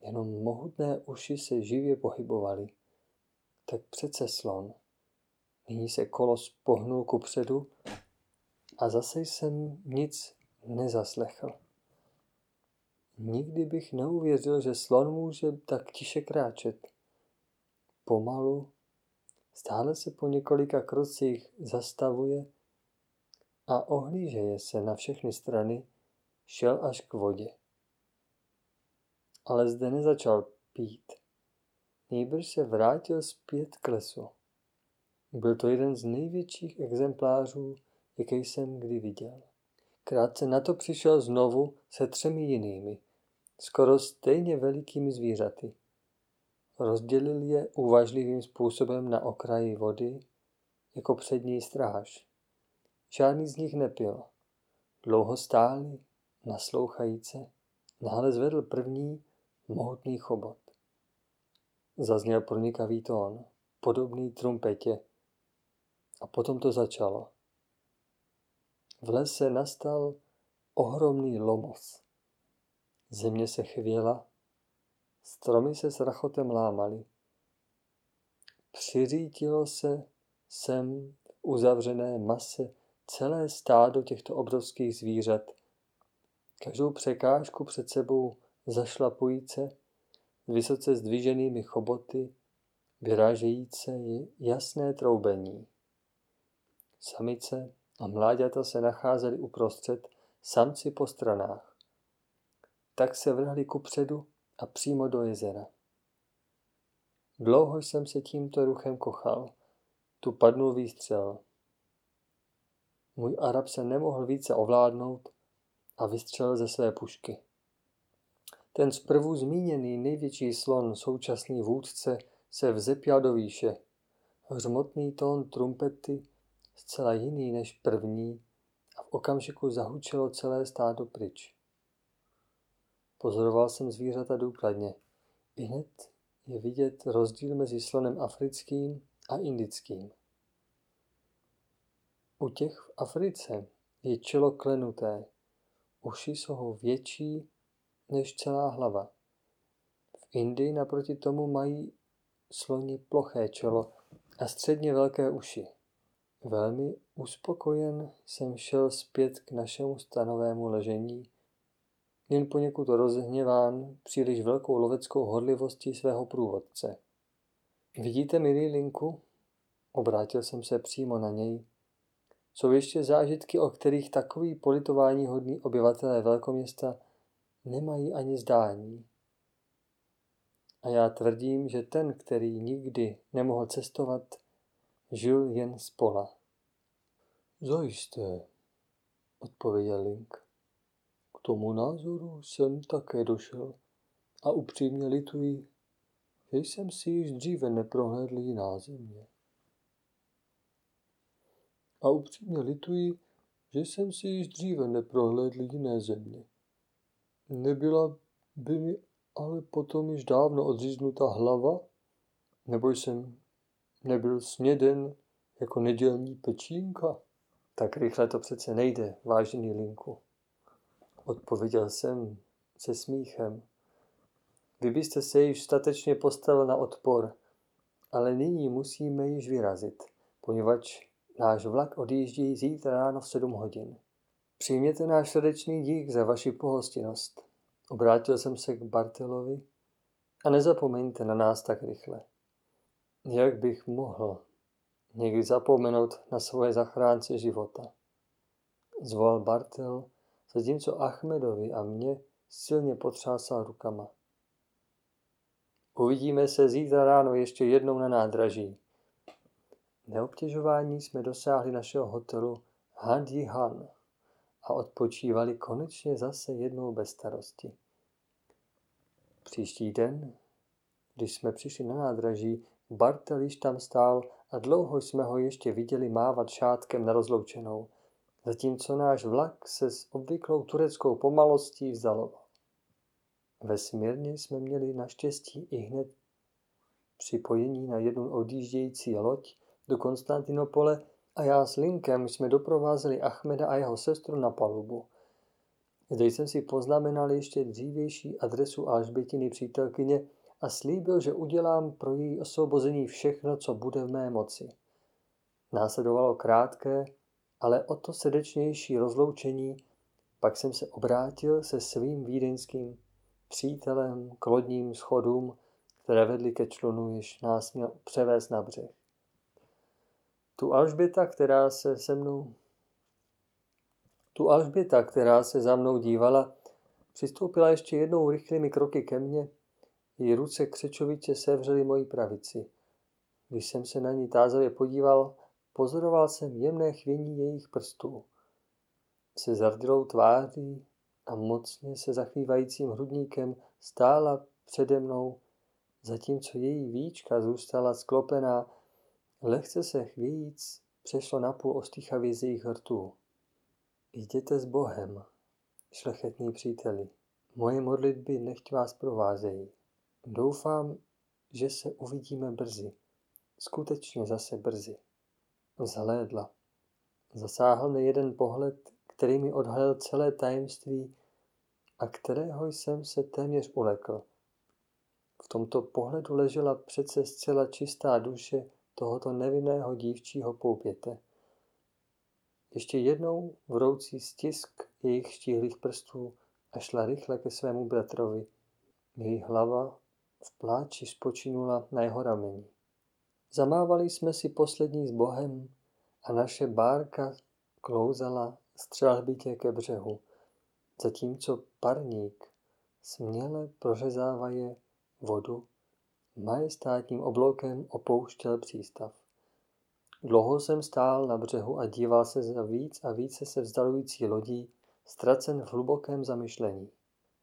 Jenom mohutné uši se živě pohybovaly. Tak přece slon. Nyní se kolos pohnul ku předu a zase jsem nic nezaslechl. Nikdy bych neuvěřil, že slon může tak tiše kráčet. Pomalu, stále se po několika krocích zastavuje a ohlížeje se na všechny strany, šel až k vodě. Ale zde nezačal pít. Nejbrž se vrátil zpět k lesu. Byl to jeden z největších exemplářů, jaký jsem kdy viděl. Krátce na to přišel znovu se třemi jinými, skoro stejně velikými zvířaty. Rozdělil je uvažlivým způsobem na okraji vody, jako přední stráž. Žádný z nich nepil. Dlouho stáli, naslouchajíce, náhle zvedl první mohutný chobot. Zazněl pronikavý tón, podobný trumpetě. A potom to začalo. V lese nastal ohromný lomos. Země se chvěla, stromy se s rachotem lámaly. Přiřítilo se sem v uzavřené mase celé stádo těchto obrovských zvířat. Každou překážku před sebou zašlapujíce, vysoce zdviženými choboty, vyrážejíce jasné troubení. Samice a mláďata se nacházely uprostřed, samci po stranách. Tak se vrhli kupředu a přímo do jezera. Dlouho jsem se tímto ruchem kochal. Tu padnul výstřel. Můj Arab se nemohl více ovládnout a vystřelil ze své pušky. Ten zprvu zmíněný největší slon, současný vůdce, se vzepěl do výše. Hřmotný tón trumpety, zcela jiný než první, a v okamžiku zahučelo celé stádo pryč. Pozoroval jsem zvířata důkladně. I hned je vidět rozdíl mezi slonem africkým a indickým. U těch v Africe je čelo klenuté, uši jsou větší než celá hlava. V Indii naproti tomu mají sloni ploché čelo a středně velké uši. Velmi uspokojen jsem šel zpět k našemu stanovému ležení, jen poněkud rozhněván příliš velkou loveckou hodlivostí svého průvodce. Vidíte, milý Linku? Obrátil jsem se přímo na něj. Jsou ještě zážitky, o kterých takový politování hodný obyvatelé velkoměsta nemají ani zdání. A já tvrdím, že ten, který nikdy nemohl cestovat, žil jen z pola. Zajisté, odpověděl Link. K tomu názoru jsem také došel a upřímně lituji, že jsem si již dříve neprohlédl jiná země. A upřímně lituji, že jsem si již dříve neprohlédl jiné země. Nebyla by mi ale potom již dávno odříznuta hlava, nebo jsem nebyl sněden jako nedělní pečínka. Tak rychle to přece nejde, vážený Linku. Odpověděl jsem se smíchem. Vy byste se již statečně postavil na odpor, ale nyní musíme již vyrazit, poněvadž náš vlak odjíždí zítra ráno v sedm hodin. Přijměte náš srdečný dík za vaši pohostinnost. Obrátil jsem se k Bartelovi a nezapomeňte na nás tak rychle. Jak bych mohl někdy zapomenout na svoje zachránce života? Zvolal Bartel, zatímco Achmedovi a mě silně potřásal rukama. Uvidíme se zítra ráno ještě jednou na nádraží. Neobtěžování jsme dosáhli našeho hotelu Hadi Han a odpočívali konečně zase jednou bez starosti. Příští den, když jsme přišli na nádraží, Bartel již tam stál a dlouho jsme ho ještě viděli mávat šátkem na rozloučenou, zatímco náš vlak se s obvyklou tureckou pomalostí vzdaloval. Ve Smírně jsme měli naštěstí i hned připojení na jednu odjíždějící loď do Konstantinopole a já s Linkem jsme doprovázeli Achmeda a jeho sestru na palubu. Zde jsem si poznamenal ještě dřívější adresu Alžbětiny přítelkyně a slíbil, že udělám pro její osvobození všechno, co bude v mé moci. Následovalo krátké, ale o to srdečnější rozloučení, pak jsem se obrátil se svým vídeňským přítelem k lodním schodům, které vedly ke člunu, jež nás měl převést na břeh. Tu Alžběta, která se se mnou tu Alžběta, která se za mnou dívala, přistoupila ještě jednou rychlými kroky ke mně, její ruce křečovitě sevřely moji pravici. Když jsem se na ní tázavě podíval, pozoroval jsem jemné chvění jejich prstů. Se zardilou tváří a mocně se zachvívajícím hrudníkem stála přede mnou, zatímco její víčka zůstala sklopená, lehce se chvějíc přešlo napůl ostýchavě z jejich hrtů. Jděte s Bohem, šlechetní příteli. Moje modlitby nechť vás provázejí. Doufám, že se uvidíme brzy. Skutečně zase brzy. Zhlédla. Zasáhl mi jeden pohled, který mi odhalil celé tajemství a kterého jsem se téměř ulekl. V tomto pohledu ležela přece zcela čistá duše tohoto nevinného dívčího poupěte. Ještě jednou vroucí stisk jejich štíhlých prstů a šla rychle ke svému bratrovi. Její hlava v pláči spočinula na jeho rameni. Zamávali jsme si poslední s Bohem a naše bárka klouzala střelbitě ke břehu, zatímco parník směle prořezávaje vodu, majestátním obloukem opouštěl přístav. Dlouho jsem stál na břehu a díval se za víc a více se vzdalující lodí, ztracen v hlubokém zamyšlení.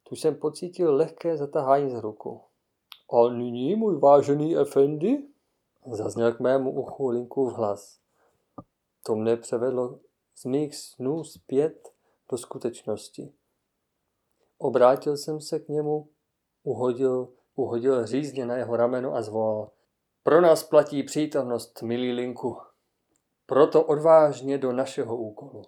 Tu jsem pocítil lehké zatahání z ruku. A nyní, můj vážený Efendi? Zazněl k mému uchu Linkův hlas. To mne převedlo z mých snů zpět do skutečnosti. Obrátil jsem se k němu, uhodil, uhodil řízně na jeho rameno a zvolal. Pro nás platí přítomnost, milý Linku. proto odvážně do našeho úkolu.